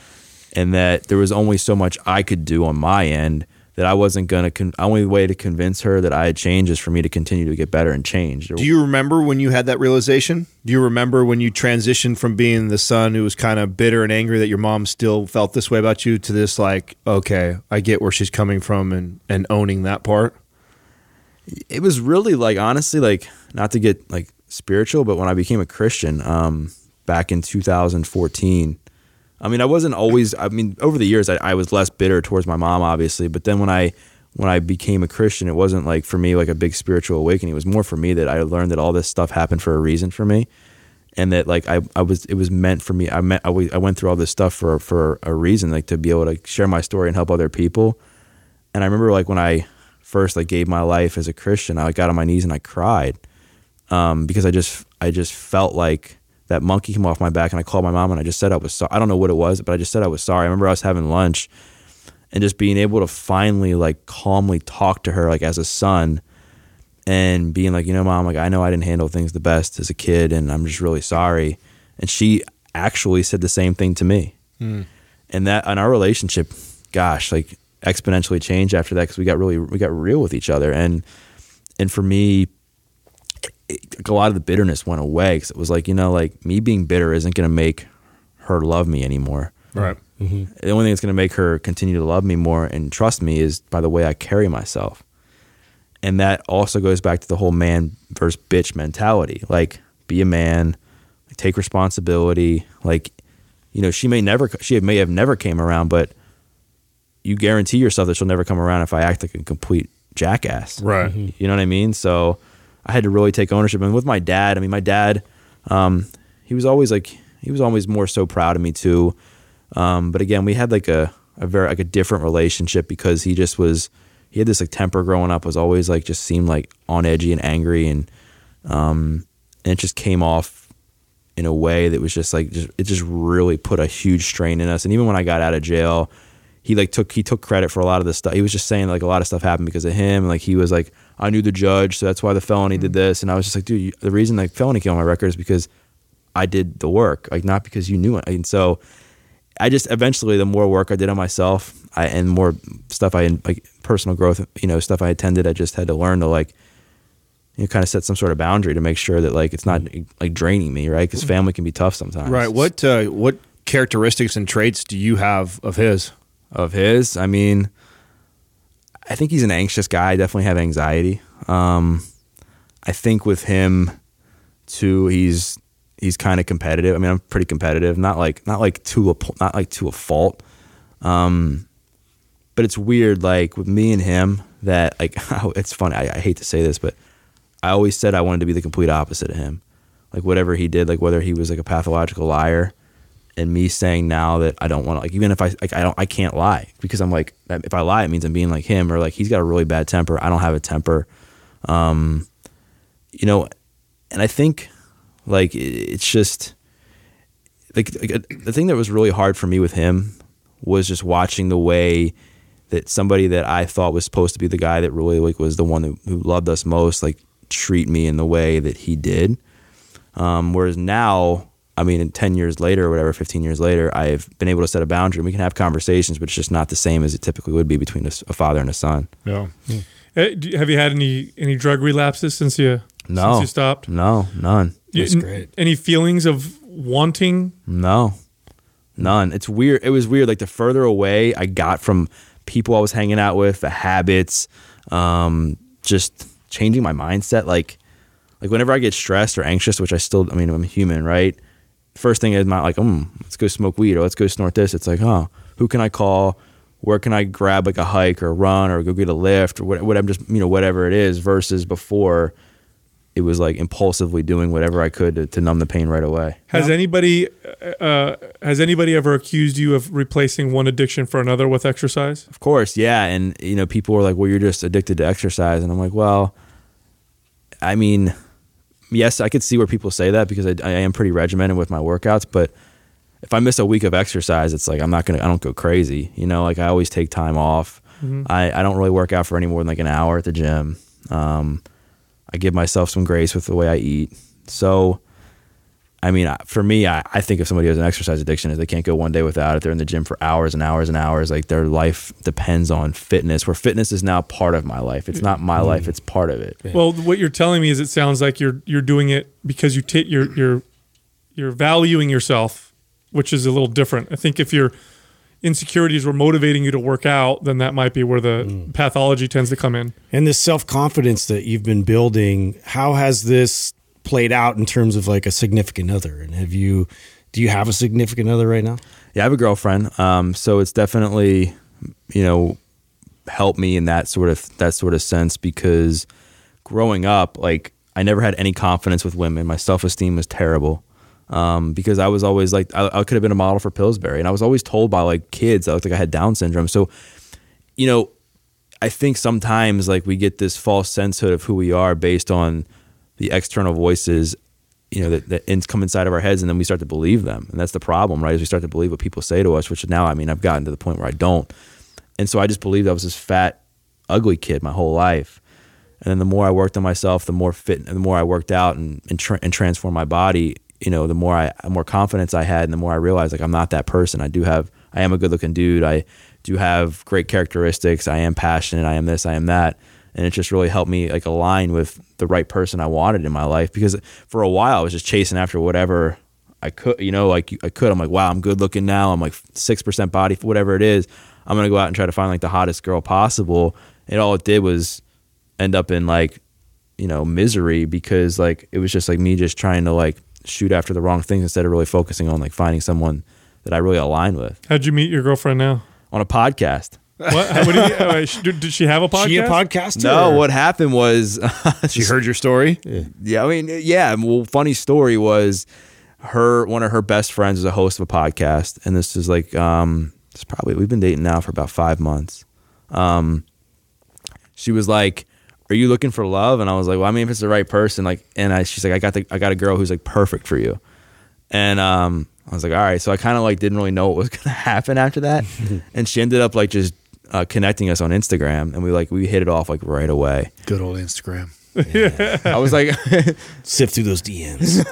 and that there was only so much I could do on my end that I wasn't gonna. Con- only way to convince her that I had changed is for me to continue to get better and change. Do you remember when you had that realization? Do you remember when you transitioned from being the son who was kind of bitter and angry that your mom still felt this way about you to this like, okay, I get where she's coming from and and owning that part? it was really like honestly like not to get like spiritual but when i became a christian um back in 2014 i mean i wasn't always i mean over the years I, I was less bitter towards my mom obviously but then when i when i became a christian it wasn't like for me like a big spiritual awakening. It was more for me that i learned that all this stuff happened for a reason for me and that like I, I was it was meant for me. I meant I, went through all this stuff for for a reason like to be able to share my story and help other people. And I remember like when I first like gave my life as a Christian, I got on my knees and I cried um, because I just I just felt like that monkey came off my back, and I called my mom and I just said I was sorry. I don't know what it was, but I just said I was sorry. I remember I was having lunch and just being able to finally like calmly talk to her like as a son and being like, you know, mom, like I know I didn't handle things the best as a kid, and I'm just really sorry. And she actually said the same thing to me, and that and our relationship, gosh, like exponentially changed after that because we got really we got real with each other, and and for me, it, a lot of the bitterness went away because it was like you know, like me being bitter isn't going to make her love me anymore. Right. Mm-hmm. The only thing that's going to make her continue to love me more and trust me is by the way I carry myself. And that also goes back to the whole man versus bitch mentality. Like, be a man, like, take responsibility. Like, you know, she may never, she may have never came around, but you guarantee yourself that she'll never come around if I act like a complete jackass. Right. Mm-hmm. You know what I mean? So I had to really take ownership. And with my dad, I mean, my dad, um, he was always like, he was always more so proud of me too. Um, but again, we had like a, a very, like a different relationship because he just was, he had this like temper growing up, was always like, just seemed like on edgy and angry. And, um, and it just came off in a way that was just like, just, it just really put a huge strain in us. And even when I got out of jail, he like took he took credit for a lot of the stuff. He was just saying like a lot of stuff happened because of him. Like he was like, I knew the judge, so that's why the felony did this. And I was just like, dude, you, the reason the felony came on my record is because I did the work, like not because you knew it. And so I just eventually the more work I did on myself, I and more stuff I like personal growth, you know, stuff I attended, I just had to learn to like you know, kind of set some sort of boundary to make sure that like it's not like draining me, right? Because family can be tough sometimes. Right. What uh, what characteristics and traits do you have of his? of his. I mean, I think he's an anxious guy. I definitely have anxiety. Um, I think with him too, he's he's kind of competitive. I mean, I'm pretty competitive. Not like not like to a not like to a fault. Um, but it's weird, like with me and him, that like it's funny. I, I hate to say this, but I always said I wanted to be the complete opposite of him. Like whatever he did, like whether he was like a pathological liar, and me saying now that I don't want to like even if I like I don't I can't lie because I'm like if I lie it means I'm being like him or like he's got a really bad temper. I don't have a temper. Um you know and I think like it's just like, like uh, the thing that was really hard for me with him was just watching the way that somebody that I thought was supposed to be the guy that really like was the one who, who loved us most like treat me in the way that he did. Um, whereas now, I mean, in 10 years later or whatever, 15 years later, I've been able to set a boundary and we can have conversations, but it's just not the same as it typically would be between a father and a son. Yeah. Do- Have you had any any drug relapses since you No. since you stopped? No, none. You- That's n- great. Any feelings of wanting? No. None. It's weird. It was weird. Like the further away I got from people I was hanging out with, the habits, um, just changing my mindset. Like, like whenever I get stressed or anxious, which I still, I mean, I'm human, right? First thing is not like, um, let's go smoke weed or let's go snort this. It's like, oh, who can I call? Where can I grab like a hike or run or go get a lift or what, whatever, just you know, whatever it is. Versus before, it was like impulsively doing whatever I could to, to numb the pain right away. Has anybody uh, has anybody ever accused you of replacing one addiction for another with exercise? Of course, yeah. And you know, people were like, "Well, you're just addicted to exercise," and I'm like, "Well, I mean, yes, I could see where people say that because I, I am pretty regimented with my workouts, but if I miss a week of exercise, it's like I'm not gonna, I don't go crazy, you know. Like I always take time off. I, I don't really work out for any more than like an hour at the gym. Um, I give myself some grace with the way I eat. So, I mean, for me, I, I think if somebody has an exercise addiction, is they can't go one day without it. They're in the gym for hours and hours and hours. Like their life depends on fitness. Where fitness is now part of my life. It's not my life. It's part of it. Well, what you're telling me is it sounds like you're you're doing it because you take you're you're you're valuing yourself, which is a little different. I think if your insecurities were motivating you to work out, then that might be where the mm. pathology tends to come in. And this self confidence that you've been building, how has this played out in terms of like a significant other? And have you, do you have a significant other right now? Yeah, I have a girlfriend. Um, so it's definitely, you know, helped me in that sort of that sort of sense because growing up, like I never had any confidence with women. My self esteem was terrible. Um, because I was always like I, I could have been a model for Pillsbury, and I was always told by like kids I looked like I had Down syndrome. So, you know, I think sometimes like we get this false sensehood of who we are based on the external voices, you know, that, that come inside of our heads, and then we start to believe them, and that's the problem, right? Is we start to believe what people say to us, which now I mean I've gotten to the point where I don't, and so I just believed I was this fat, ugly kid my whole life, and then the more I worked on myself, the more fit, the more I worked out and and, tra- and transformed my body, you know, the more I, the more confidence I had, and the more I realized like I'm not that person. I do have, I am a good looking dude. I do have great characteristics. I am passionate. I am this. I am that. And it just really helped me like align with the right person I wanted in my life because for a while I was just chasing after whatever I could, you know, like I could. I'm like, wow, I'm good looking now. I'm like six percent body, whatever it is. I'm gonna go out and try to find like the hottest girl possible. And all it did was end up in like, you know, misery because like it was just like me just trying to like shoot after the wrong things instead of really focusing on like finding someone that I really align with How'd you meet your girlfriend now? on a podcast. What? what do you, uh, did, did she have a podcast? She a podcaster? No, what happened was She heard your story. Yeah, I mean, yeah. Well, funny story was her one of her best friends is a host of a podcast, and this is like um, it's probably we've been dating now for about five months. Um, she was like, "Are you looking for love?" And I was like, "Well, I mean, if it's the right person, like," and I she's like, "I got the I got a girl who's like perfect for you," and um, I was like, "All right." So I kind of like didn't really know what was gonna happen after that, and she ended up like just. Uh, connecting us on Instagram, and we like we hit it off like right away. Good old Instagram. I was like, Sift through those DMs.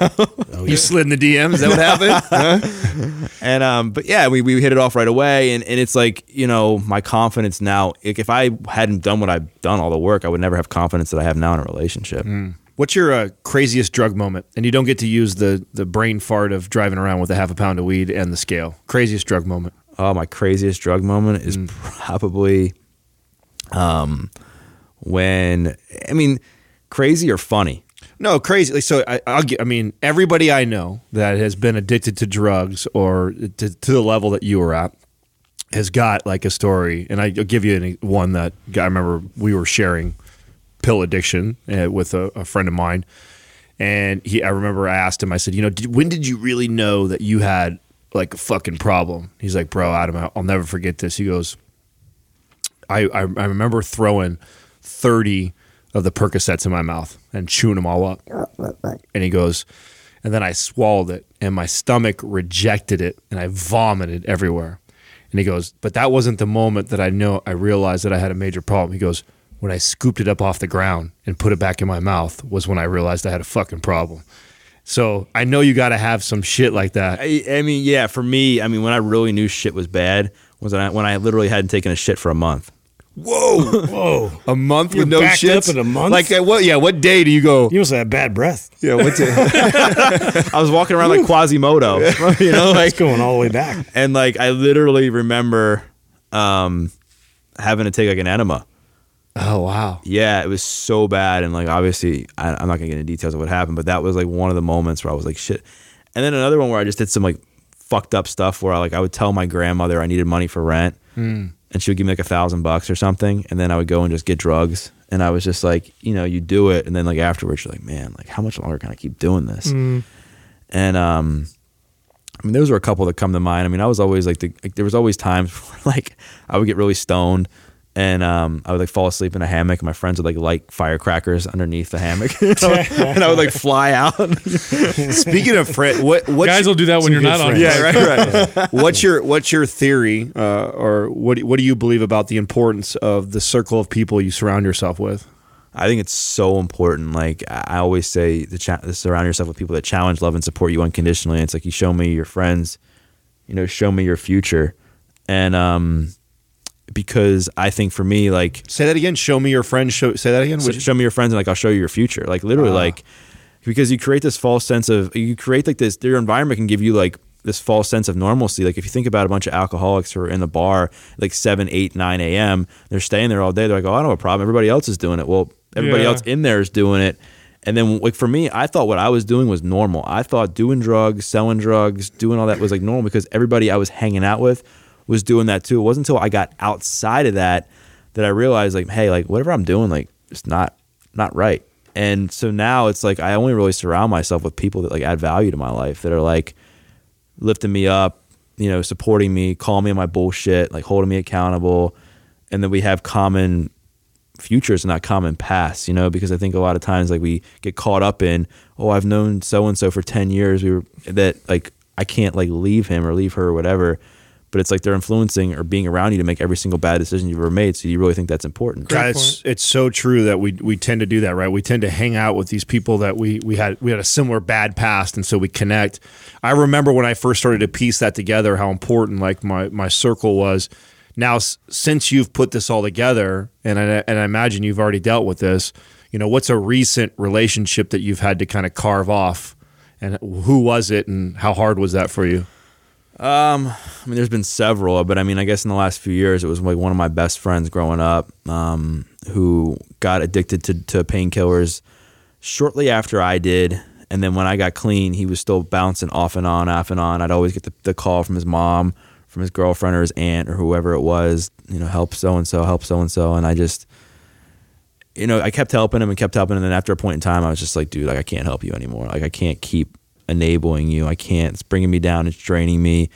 oh, You slid in the DMs. Is that what happened? And um, but yeah, we, we hit it off right away, and, and it's like you know my confidence now. Like if I hadn't done what I've done, all the work, I would never have confidence that I have now in a relationship. What's your uh, craziest drug moment? And you don't get to use the the brain fart of driving around with a half a pound of weed and the scale. Craziest drug moment. Oh, my craziest drug moment is probably, um, when I mean, crazy or funny. No, crazy. So I, I'll get, I mean, everybody I know that has been addicted to drugs or to, to the level that you were at has got like a story. And I'll give you an, one that I remember we were sharing pill addiction uh, with a, a friend of mine. And he, I remember I asked him, I said, you know, did, when did you really know that you had like a fucking problem? He's like, bro, Adam, I'll- never forget this. He goes, I, I, I remember throwing 30 of the Percocets in my mouth and chewing them all up. And he goes, and then I swallowed it and my stomach rejected it and I vomited everywhere. And he goes, but that wasn't the moment that I know I realized that I had a major problem. He goes, when I scooped it up off the ground and put it back in my mouth was when I realized I had a fucking problem. So I know you got to have some shit like that. I, I mean, yeah, for me, I mean, when I really knew shit was bad was when I, when I literally hadn't taken a shit for a month. Whoa, Whoa. a month You're with no shit in a month? Like uh, what? Yeah, what day do you go? You must have bad breath. Yeah, what day? I was walking around like Quasimodo, you know, like It's going all the way back. and like I literally remember um having to take like an enema. Oh wow. Yeah, it was so bad, and like obviously, I, I'm not gonna get into details of what happened, but that was like one of the moments where I was like, shit. And then another one where I just did some like fucked up stuff where I like I would tell my grandmother I needed money for rent, and she would give me like a thousand bucks or something, and then I would go and just get drugs, and I was just like, you know, you do it, and then like afterwards, you're like, man, like how much longer can I keep doing this? And um, I mean, those were a couple that come to mind. I mean, I was always like, the, like there was always times where like I would get really stoned and um, I would like fall asleep in a hammock. And my friends would like light firecrackers underneath the hammock, and I would like fly out. Speaking of friend, what what Guys will do that when you're good not on. friends. Yeah, right, right. what's your what's your theory, uh, or what do- what do you believe about the importance of the circle of people you surround yourself with? I think it's so important. Like I I always say, the cha- to surround yourself with people that challenge, love, and support you unconditionally. And it's like you show me your friends, you know, show me your future, and um, because I think for me, like Say that again. Show me your friends. Show say that again. So Would you- show me your friends and like I'll show you your future. Like literally ah. like because you create this false sense of you create like this your environment can give you like this false sense of normalcy. Like if you think about a bunch of alcoholics who are in the bar like 7, 8, 9 a.m., they're staying there all day. They're like, oh, I don't have a problem. Everybody else is doing it. Well, everybody Yeah. else in there is doing it. And then like for me, I thought what I was doing was normal. I thought doing drugs, selling drugs, doing all that was like normal because everybody I was hanging out with was doing that too. It wasn't until I got outside of that that I realized like, hey, like whatever I'm doing, like it's not not right. And so now it's like I only really surround myself with people that like add value to my life that are like lifting me up, you know, supporting me, calling me on my bullshit, like holding me accountable, and then we have common futures and not common pasts, you know, because I think a lot of times like we get caught up in, oh, I've known so and so for 10 years, we were that like I can't like leave him or leave her or whatever. But it's like they're influencing or being around you to make every single bad decision you've ever made. So you really think that's important. God, it's it's so true that we we tend to do that, right? We tend to hang out with these people that we we had we had a similar bad past, and so we connect. I remember when I first started to piece that together, how important like my my circle was. Now, s- since you've put this all together, and I, and I imagine you've already dealt with this, you know, what's a recent relationship that you've had to kind of carve off, and who was it, and how hard was that for you? I mean, there's been several, but I mean, I guess in the last few years, it was like one of my best friends growing up um, who got addicted to, to painkillers shortly after I did. And then when I got clean, he was still bouncing off and on, off and on. I'd always get the, the call from his mom, from his girlfriend or his aunt or whoever it was, you know, help so and so, help so and so. And I just, you know, I kept helping him and kept helping him. And then after a point in time, I was just like, dude, like I can't help you anymore. Like I can't keep enabling you. I can't. It's bringing me down. It's draining me.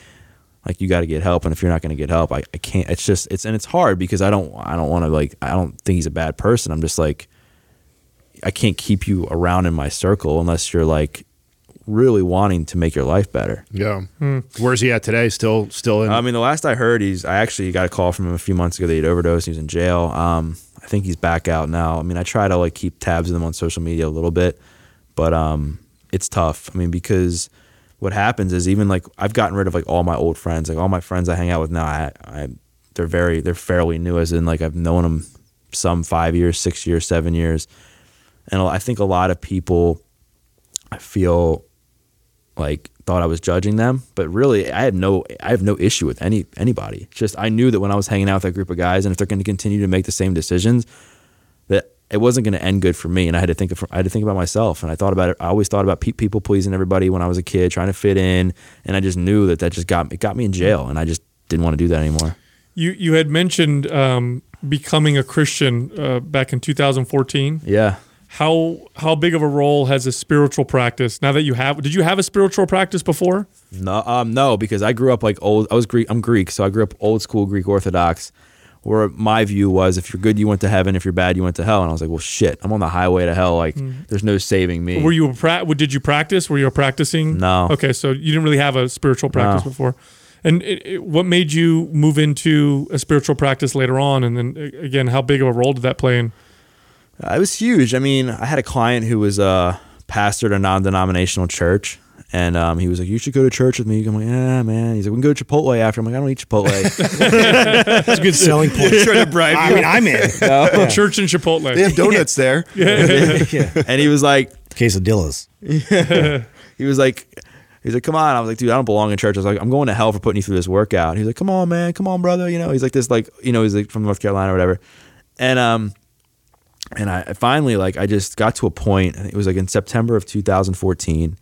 Like you got to get help. And if you're not going to get help, I, I can't. It's just it's and it's hard because I don't I don't want to like I don't think he's a bad person. I'm just like I can't keep you around in my circle unless you're like really wanting to make your life better. Yeah, where's he at today? Still, still in. I mean, the last I heard, he's. I actually got a call from him a few months ago that he'd overdosed. He was in jail. Um, I think he's back out now. I mean, I try to like keep tabs of them on social media a little bit, but um, it's tough. I mean, because what happens is even like I've gotten rid of like all my old friends, like all my friends I hang out with now. I, I they're very they're fairly new, as in like I've known them some five years, six years, seven years, and I think a lot of people, I feel like thought I was judging them, but really I had no I have no issue with any anybody. It's just I knew that when I was hanging out with that group of guys and if they're going to continue to make the same decisions it wasn't going to end good for me and I had to think of, I had to think about myself and I thought about it I always thought about pe- people pleasing everybody when I was a kid trying to fit in and I just knew that that just got me, it got me in jail and I just didn't want to do that anymore. You you had mentioned um, becoming a Christian uh, back in 2014. Yeah. How how big of a role has a spiritual practice now that you have? Did you have a spiritual practice before? No, um, no, because I grew up like old. I was Greek. I'm Greek, so I grew up old school Greek Orthodox, where my view was if you're good, you went to heaven. If you're bad, you went to hell. And I was like, well, shit, I'm on the highway to hell. Like, there's no saving me. Were you a pra- Did you practice? Were you practicing? No. Okay, so you didn't really have a spiritual practice No. before. And it, it- what made you move into a spiritual practice later on? And then again, how big of a role did that play in? Uh, It was huge. I mean, I had a client who was a pastor at a non-denominational church, And um, he was like, "You should go to church with me." I'm like, "Yeah, man." He's like, "We can go to Chipotle after." I'm like, "I don't eat Chipotle." That's a good selling point. Trying to bribe I you. mean, I'm in. Church and Chipotle. They have donuts there. and he was like, Quesadillas. he was like, he's like, come on. I was like, dude, I don't belong in church. I was like, I'm going to hell for putting you through this workout. He's like, come on, man, come on, brother. You know, he's like this, like, you know, he's like from North Carolina or whatever. And um, and I finally like I just got to a point. I think it was like in September of 2014.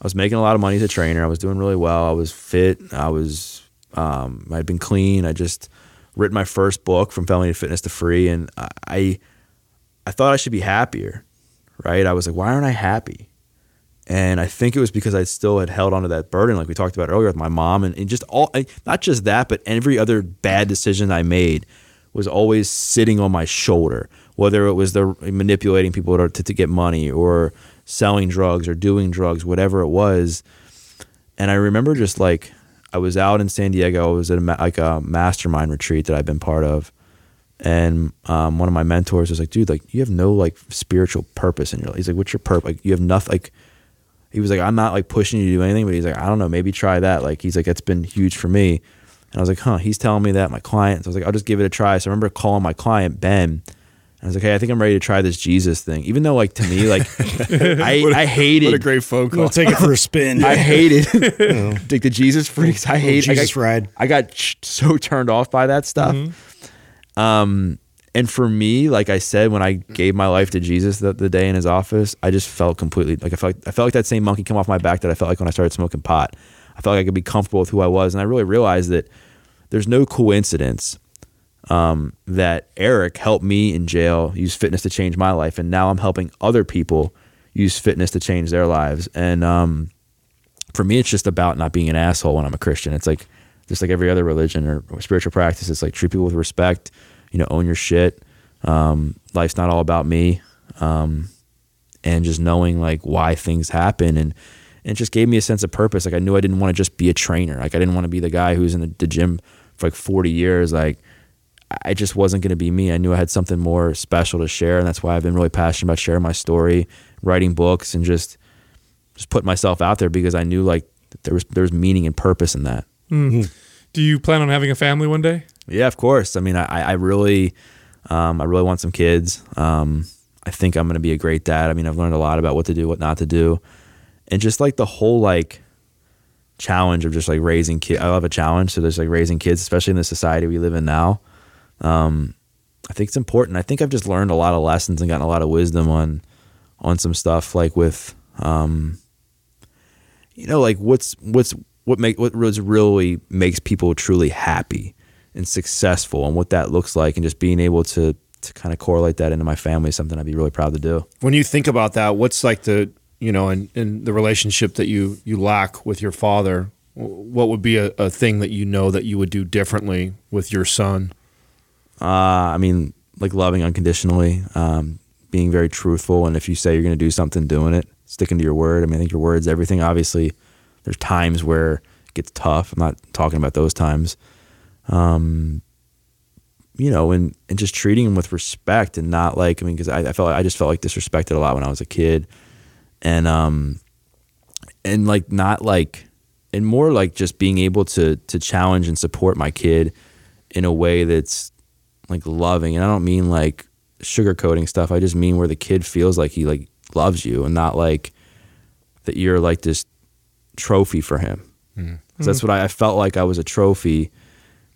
I was making a lot of money as a trainer. I was doing really well. I was fit. I was um, I'd been clean. I just written my first book from felony to fitness to free, and I I thought I should be happier, right? I was like, why aren't I happy? And I think it was because I still had held onto that burden, like we talked about earlier with my mom, and, and just all not just that, but every other bad decision I made was always sitting on my shoulder. Whether it was the manipulating people to, to, to get money, or selling drugs, or doing drugs, whatever it was. And I remember just like I was out in San Diego. I was at a, like a mastermind retreat that I've been part of, and um, one of my mentors was like, "Dude, like you have no like spiritual purpose in your life." He's like, "What's your purpose? Like you have nothing." Like he was like, "I'm not like pushing you to do anything," but he's like, "I don't know, maybe try that." Like he's like, "That's been huge for me." And I was like, "Huh?" He's telling me that my client. So I was like, "I'll just give it a try." So I remember calling my client Ben. I was like, "Hey, I think I'm ready to try this Jesus thing." Even though, like to me, like I, I hated What a great phone call. We'll take it for a spin. I hated like the Jesus freaks. I hate Jesus I got, ride. I got so turned off by that stuff. Um, and for me, like I said, when I gave my life to Jesus the, the day in his office, I just felt completely like I felt like, I felt like that same monkey come off my back that I felt like when I started smoking pot. I felt like I could be comfortable with who I was, and I really realized that there's no coincidence um, that Eric helped me in jail use fitness to change my life, and now I'm helping other people use fitness to change their lives. And um, for me, it's just about not being an asshole when I'm a Christian. It's like just like every other religion or spiritual practice. It's like treat people with respect. You know, own your shit. Um, life's not all about me. Um, and just knowing like why things happen and and it just gave me a sense of purpose. Like I knew I didn't want to just be a trainer. Like I didn't want to be the guy who's in the, the gym for like 40 years. Like I just wasn't going to be me. I knew I had something more special to share, and that's why I've been really passionate about sharing my story, writing books, and just just putting myself out there because I knew like there was there was meaning and purpose in that. Do you plan on having a family one day? Yeah, of course. I mean, I, I really, um, I really want some kids. Um, I think I'm going to be a great dad. I mean, I've learned a lot about what to do, what not to do, and just like the whole like challenge of just like raising kids. I love a challenge, so there's like raising kids, especially in the society we live in now. Um, I think it's important. I think I've just learned a lot of lessons and gotten a lot of wisdom on on some stuff, like with, um, you know, like what's what's what make what really makes people truly happy and successful, and what that looks like, and just being able to to kind of correlate that into my family is something I'd be really proud to do. When you think about that, what's like the you know, in, in the relationship that you you lack with your father, what would be a, a thing that you know that you would do differently with your son? Uh, I mean, like loving unconditionally, um, being very truthful, and if you say you're going to do something, doing it, sticking to your word. I mean, I think your word's everything. Obviously, there's times where it gets tough. I'm not talking about those times. Um, you know, and and just treating him with respect and not like I mean, because I, I felt I just felt like disrespected a lot when I was a kid, and um, and like not like, and more like just being able to to challenge and support my kid in a way that's like loving and i don't mean like sugarcoating stuff. I just mean where the kid feels like he like loves you and not like that you're like this trophy for him. Hmm. 'Cause that's hmm. what I, I felt like i was a trophy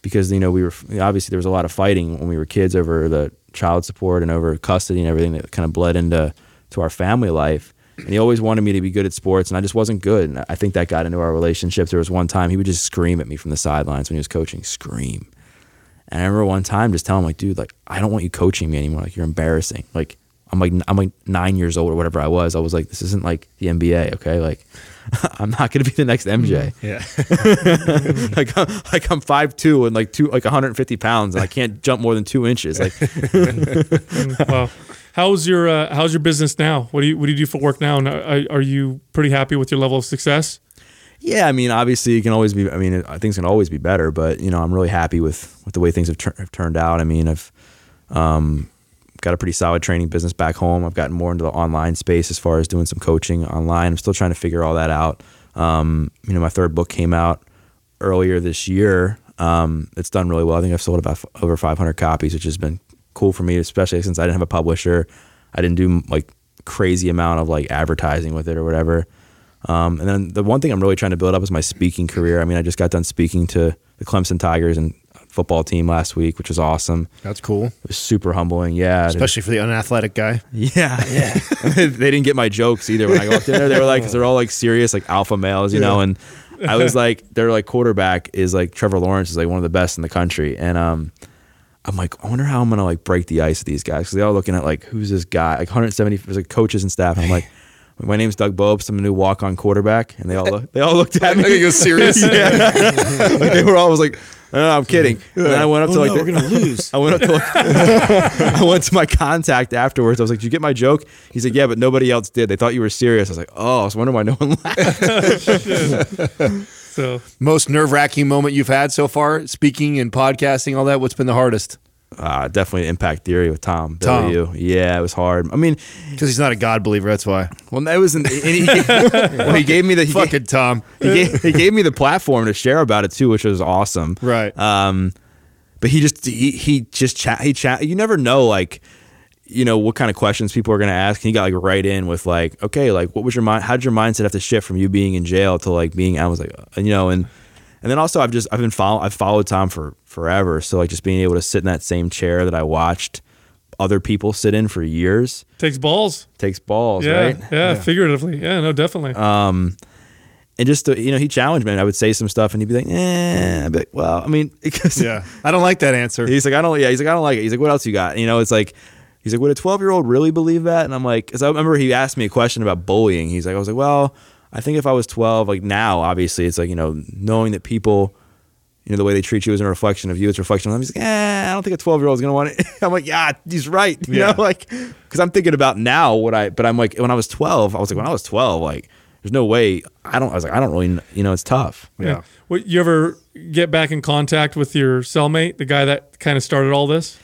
because you know we were obviously there was a lot of fighting when we were kids over the child support and over custody and everything that kind of bled into to our family life. And he always wanted me to be good at sports and i just wasn't good. And i think that got into our relationship. There was one time he would just scream at me from the sidelines when he was coaching scream and I remember one time just telling him like, dude, like I don't want you coaching me anymore. Like you're embarrassing. Like I'm like I'm like nine years old or whatever I was. I was like, this isn't like the NBA, okay? Like I'm not gonna be the next MJ. Mm-hmm. Yeah. like I'm, like I'm five two and like two like 150 pounds and I can't jump more than two inches. Like mm, wow. How's your uh, How's your business now? What do you What do you do for work now? And are, are you pretty happy with your level of success? Yeah, I mean, obviously, you can always be. I mean, it- things can always be better, but you know, I'm really happy with with the way things have, tur- have turned out. I mean, I've um, got a pretty solid training business back home. I've gotten more into the online space as far as doing some coaching online. I'm still trying to figure all that out. Um, you know, my third book came out earlier this year. Um, it's done really well. I think I've sold about f- over 500 copies, which has been cool for me, especially since I didn't have a publisher. I didn't do like crazy amount of like advertising with it or whatever. Um, and then the one thing I'm really trying to build up is my speaking career. I mean, I just got done speaking to the Clemson Tigers and football team last week, which was awesome. That's cool, It was super humbling. Yeah. especially for the unathletic guy. Yeah, yeah. they didn't get my jokes either when I walked in there. They were like, because they're all like serious, like alpha males, you know. And I was like, their like quarterback is like Trevor Lawrence is like one of the best in the country, and um, I'm like, I wonder how I'm gonna like break the ice with these guys because they're all looking at like, who's this guy? Like 170, there's like coaches and staff. And I'm like, my name's Doug Bopst. I'm a new walk-on quarterback, and they all look, they all looked at me. Like, you serious? yeah, like they were all was like, no, I'm kidding. And then I went up oh, to Oh, like, no, the- we're gonna lose. I went up to like, I went to my contact afterwards. I was like, "Did you get my joke?" He's like, "Yeah, but nobody else did. They thought you were serious." I was like, "Oh, I was wondering why no one laughed." So Most nerve wracking moment you've had so far, speaking and podcasting, all that. What's been the hardest? Uh, definitely Impact Theory with Tom. Tom. W. Yeah, it was hard. I mean, Because he's not a God believer. That's why. well, it was. An, and he, well, he gave me the he gave, Fucking Tom. he, gave, he gave me the platform to share about it too, which was awesome. Right. Um, but he just he he just chat he chat. You never know like you know what kind of questions people are going to ask. And he got like right in with like, okay, like what was your mind? How did your mindset have to shift from you being in jail to like being? I was like, uh, you know, and and then also I've just I've been follow I've followed Tom for forever. So like just being able to sit in that same chair that I watched other people sit in for years takes balls. takes balls, Yeah, right? yeah, figuratively. Yeah, no, definitely. Um and just to, you know, he challenged me. And I would say some stuff, and he'd be like, "Eh," I'd be like, well, I mean, because Yeah. I don't like that answer. He's like, I don't. Yeah, he's like, I don't like it. He's like, what else you got? You know, it's like, he's like, would a twelve year old really believe that? And I'm like, because I remember he asked me a question about bullying. He's like, I was like, well, I think if I was twelve, like now, obviously, it's like you know, knowing that people, you know, the way they treat you is a reflection of you. It's a reflection of them. He's like, eh, I don't think a twelve year old is gonna want it. I'm like, yeah, he's right. You Yeah. know, like, because I'm thinking about now what I, but I'm like, when I was twelve, I was like, when I was twelve, like. There's no way. I don't. I was like, I don't really. kn- You know, it's tough. yeah. What, you ever get back in contact with your cellmate, the guy that kind of started all this?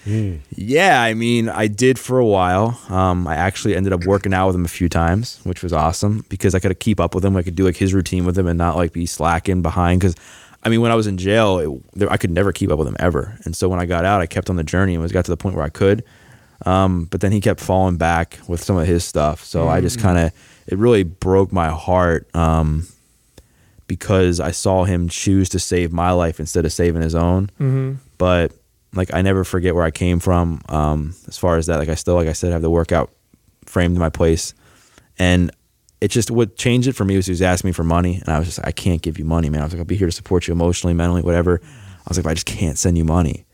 Yeah, I mean, I did for a while. Um, I actually ended up working out with him a few times, which was awesome because I could keep up with him. I could do like his routine with him and not like be slacking behind. Because, I mean, when I was in jail, it, there, I could never keep up with him ever. And so when I got out, I kept on the journey and was got to the point where I could. Um, but then he kept falling back with some of his stuff. So I just kind of, it really broke my heart um, because I saw him choose to save my life instead of saving his own. Mm-hmm. But like, I never forget where I came from um, as far as that. Like, I still, like I said, have the workout framed in my place. And it just, what changed it for me was he was asking me for money. And I was just like, I can't give you money, man. I was like, I'll be here to support you emotionally, mentally, whatever. I was like, I just can't send you money.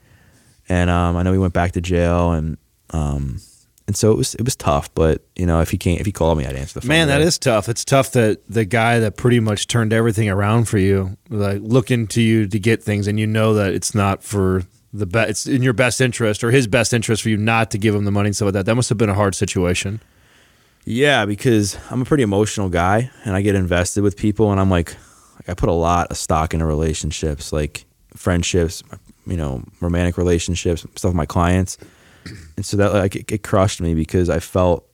And um, I know he went back to jail and, um, and so it was it was tough, but you know if he can't if he called me I'd answer the phone. Man, that is tough. It's tough that the guy that pretty much turned everything around for you, like looking to you to get things, and you know that it's not for the best. It's in your best interest or his best interest for you not to give him the money and stuff like that. That must have been a hard situation. Yeah, because I'm a pretty emotional guy and I get invested with people and I'm like, like I put a lot of stock into relationships, like friendships, you know, romantic relationships, stuff with my clients. And so that like it, it crushed me because I felt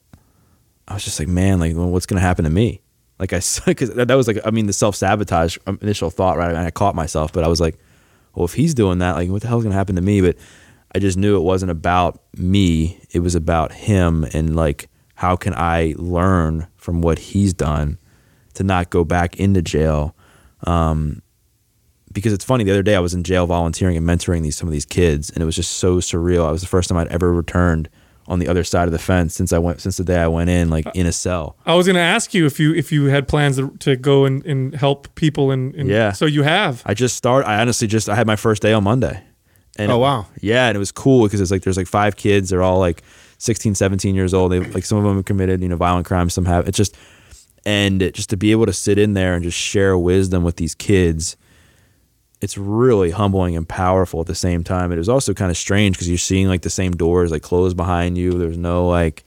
I was just like, man, like well, what's to happen to me? Like I because that, was like I mean the self sabotage initial thought right, and I caught myself, but I was like, well, if he's doing that, like what the hell's to happen to me? But I just knew it wasn't about me; it was about him and like how can I learn from what he's done to not go back into jail. Um, because it's funny, the other day I was in jail volunteering and mentoring these some of these kids, and it was just so surreal. I was the first time I'd ever returned on the other side of the fence since I went since the day I went in, like in a cell. I was going to ask you if you if you had plans to, to go and, and help people, and, and Yeah. so you have. I just start. I honestly just I had my first day on Monday. And Oh, it- wow. Yeah, and it was cool because it's like there's like five kids. They're all like 16, 17 years old. They like some of them have committed you know violent crimes. Some have. It's just and it, just to be able to sit in there and just share wisdom with these kids. It's really humbling and powerful at the same time. It was also kind of strange because you're seeing like the same doors like close behind you. There's no like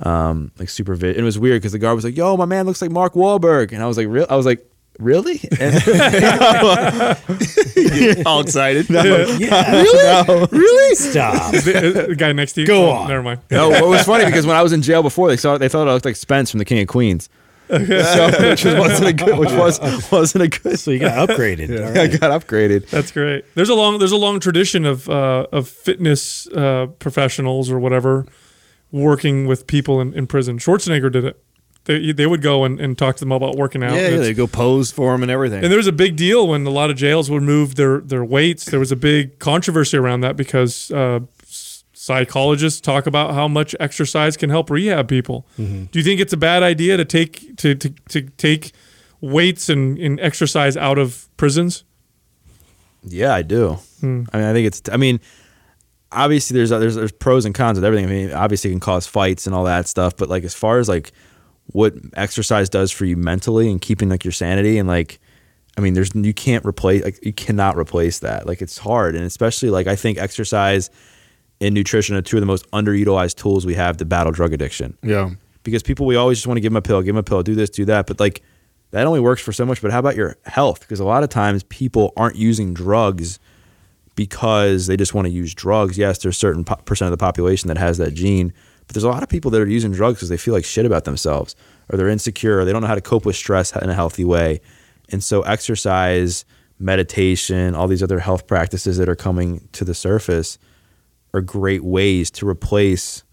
um like supervision. It was weird because the guard was like, "Yo, my man looks like Mark Wahlberg," and I was like, "Real?" I was like, really? And all excited. No, Really? Stop. the, the guy next to you. Go Oh, on. Never mind. no. What was funny because when I was in jail before, they saw they thought I looked like Spence from the King of Queens. So, which was, wasn't a good. Which was wasn't a good. So you got upgraded. All I got upgraded. That's great. There's a long there's a long tradition of uh, of fitness uh, professionals or whatever working with people in, in prison. Schwarzenegger did it. They they would go and, and talk to them about working out. Yeah, yeah, they go pose for them and everything. And there was a big deal when a lot of jails would move their their weights. There was a big controversy around that because uh, s- psychologists talk about how much exercise can help rehab people. Mm-hmm. Do you think it's a bad idea to take to to, to take weights and, and exercise out of prisons? Yeah, I do. I mean, I think it's. I mean, obviously there's there's there's pros and cons with everything. I mean, obviously it can cause fights and all that stuff, but like as far as like what exercise does for you mentally and keeping like your sanity and like I mean, there's you can't replace like you cannot replace that. Like it's hard, and especially like I think exercise and nutrition are two of the most underutilized tools we have to battle drug addiction yeah. because people we always just want to give them a pill, give them a pill, do this, do that, but like that only works for so much. But how about your health? Because a lot of times people aren't using drugs because they just want to use drugs. Yes, there's a certain po- percent of the population that has that gene, but there's a lot of people that are using drugs because they feel like shit about themselves or they're insecure or they don't know how to cope with stress in a healthy way. And so exercise, meditation, all these other health practices that are coming to the surface are great ways to replace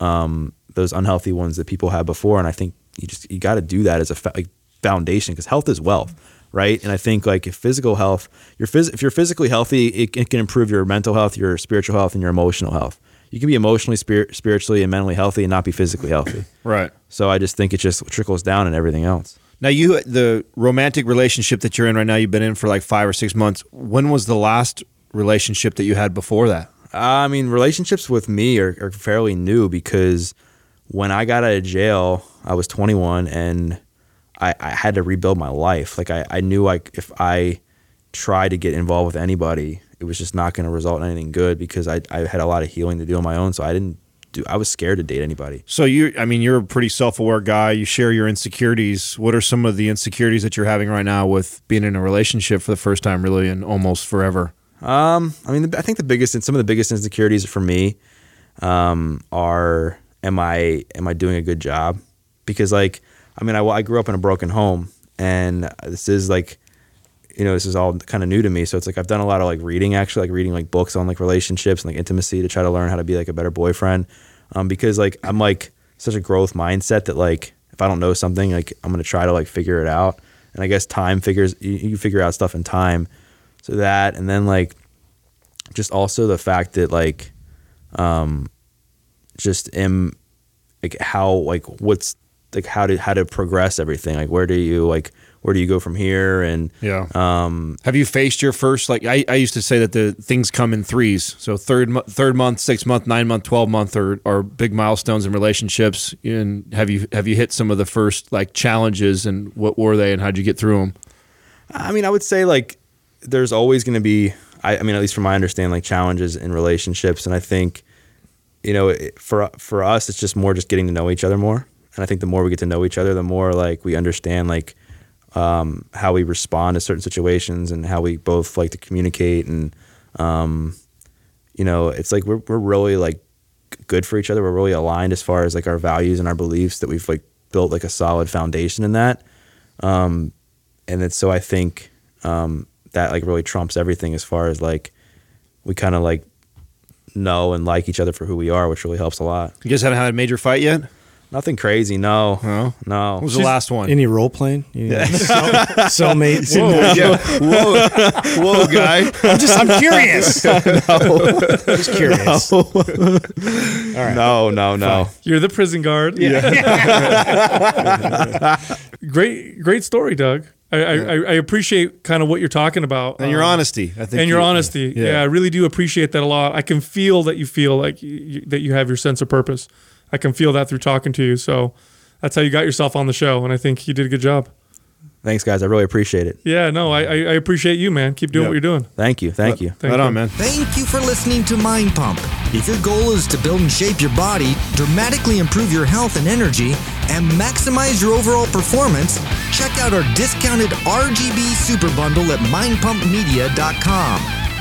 um, those unhealthy ones that people had before. And I think you just you got to do that as a fa- like, foundation because health is wealth, right? And I think like if physical health, you're phys- if you're physically healthy, it, it can improve your mental health, your spiritual health, and your emotional health. You can be emotionally, spirit, spiritually, and mentally healthy and not be physically healthy. Right. So I just think it just trickles down and everything else. Now you the romantic relationship that you're in right now, you've been in for like five or six months. When was the last relationship that you had before that? I mean, relationships with me are, are fairly new because when I got out of jail, I was 21 and I, I had to rebuild my life. Like I, I knew like if I tried to get involved with anybody, it was just not going to result in anything good because I, I had a lot of healing to do on my own. So I didn't do. I was scared to date anybody. So you, I mean, you're a pretty self-aware guy. You share your insecurities. What are some of the insecurities that you're having right now with being in a relationship for the first time, really, and almost forever? Um, I mean, I think the biggest, and some of the biggest insecurities for me, um, are am I am I doing a good job? Because like, I mean, I, I grew up in a broken home, and this is like, you know, this is all kind of new to me. So it's like I've done a lot of like reading, actually, like reading like books on like relationships and like intimacy to try to learn how to be like a better boyfriend. Um, because like I'm like such a growth mindset that like if I don't know something, like I'm gonna try to like figure it out. And I guess time figures you, you figure out stuff in time. So that, and then like just also the fact that like um just am like how like what's like how to how to progress everything like where do you like where do you go from here and Yeah. um Have you faced your first like I, I used to say that the things come in threes. So third third month, six month, nine month, twelve month are, are big milestones in relationships. And have you have you hit some of the first like challenges and what were they and how'd you get through them? I mean I would say like there's always going to be I, I mean at least from my understanding like challenges in relationships. And I think you know for for us it's just more just getting to know each other more. And I think the more we get to know each other the more like we understand like um, how we respond to certain situations and how we both like to communicate. And um, you know it's like we're we're really like good for each other. We're really aligned as far as like our values and our beliefs that we've like built like a solid foundation in that. Um, and so I think um, that like really trumps everything as far as like we kind of like know and like each other for who we are which really helps a lot You guys haven't had a major fight yet? nothing crazy no No? no What was the last one? Any role playing? Yeah. Cellmates. whoa, whoa, guy! I'm just, I'm curious. no. Just curious. All right. no no no You're the prison guard. Yeah. great, great story, Doug. I, I, I appreciate kind of what you're talking about. And your um, honesty, I think. and your honesty. Yeah. I really do appreciate that a lot. I can feel that you feel like you- that you have your sense of purpose. I can feel that through talking to you. So that's how you got yourself on the show, and I think you did a good job. Thanks guys I really appreciate it Yeah, no, I, I, I appreciate you, man. Keep doing Yeah. what you're doing. thank you thank you Thank Right you. on, man. Thank you for listening to Mind Pump. If your goal is to build and shape your body, dramatically improve your health and energy, and maximize your overall performance, check out our discounted RGB Super Bundle at mindpumpmedia.com.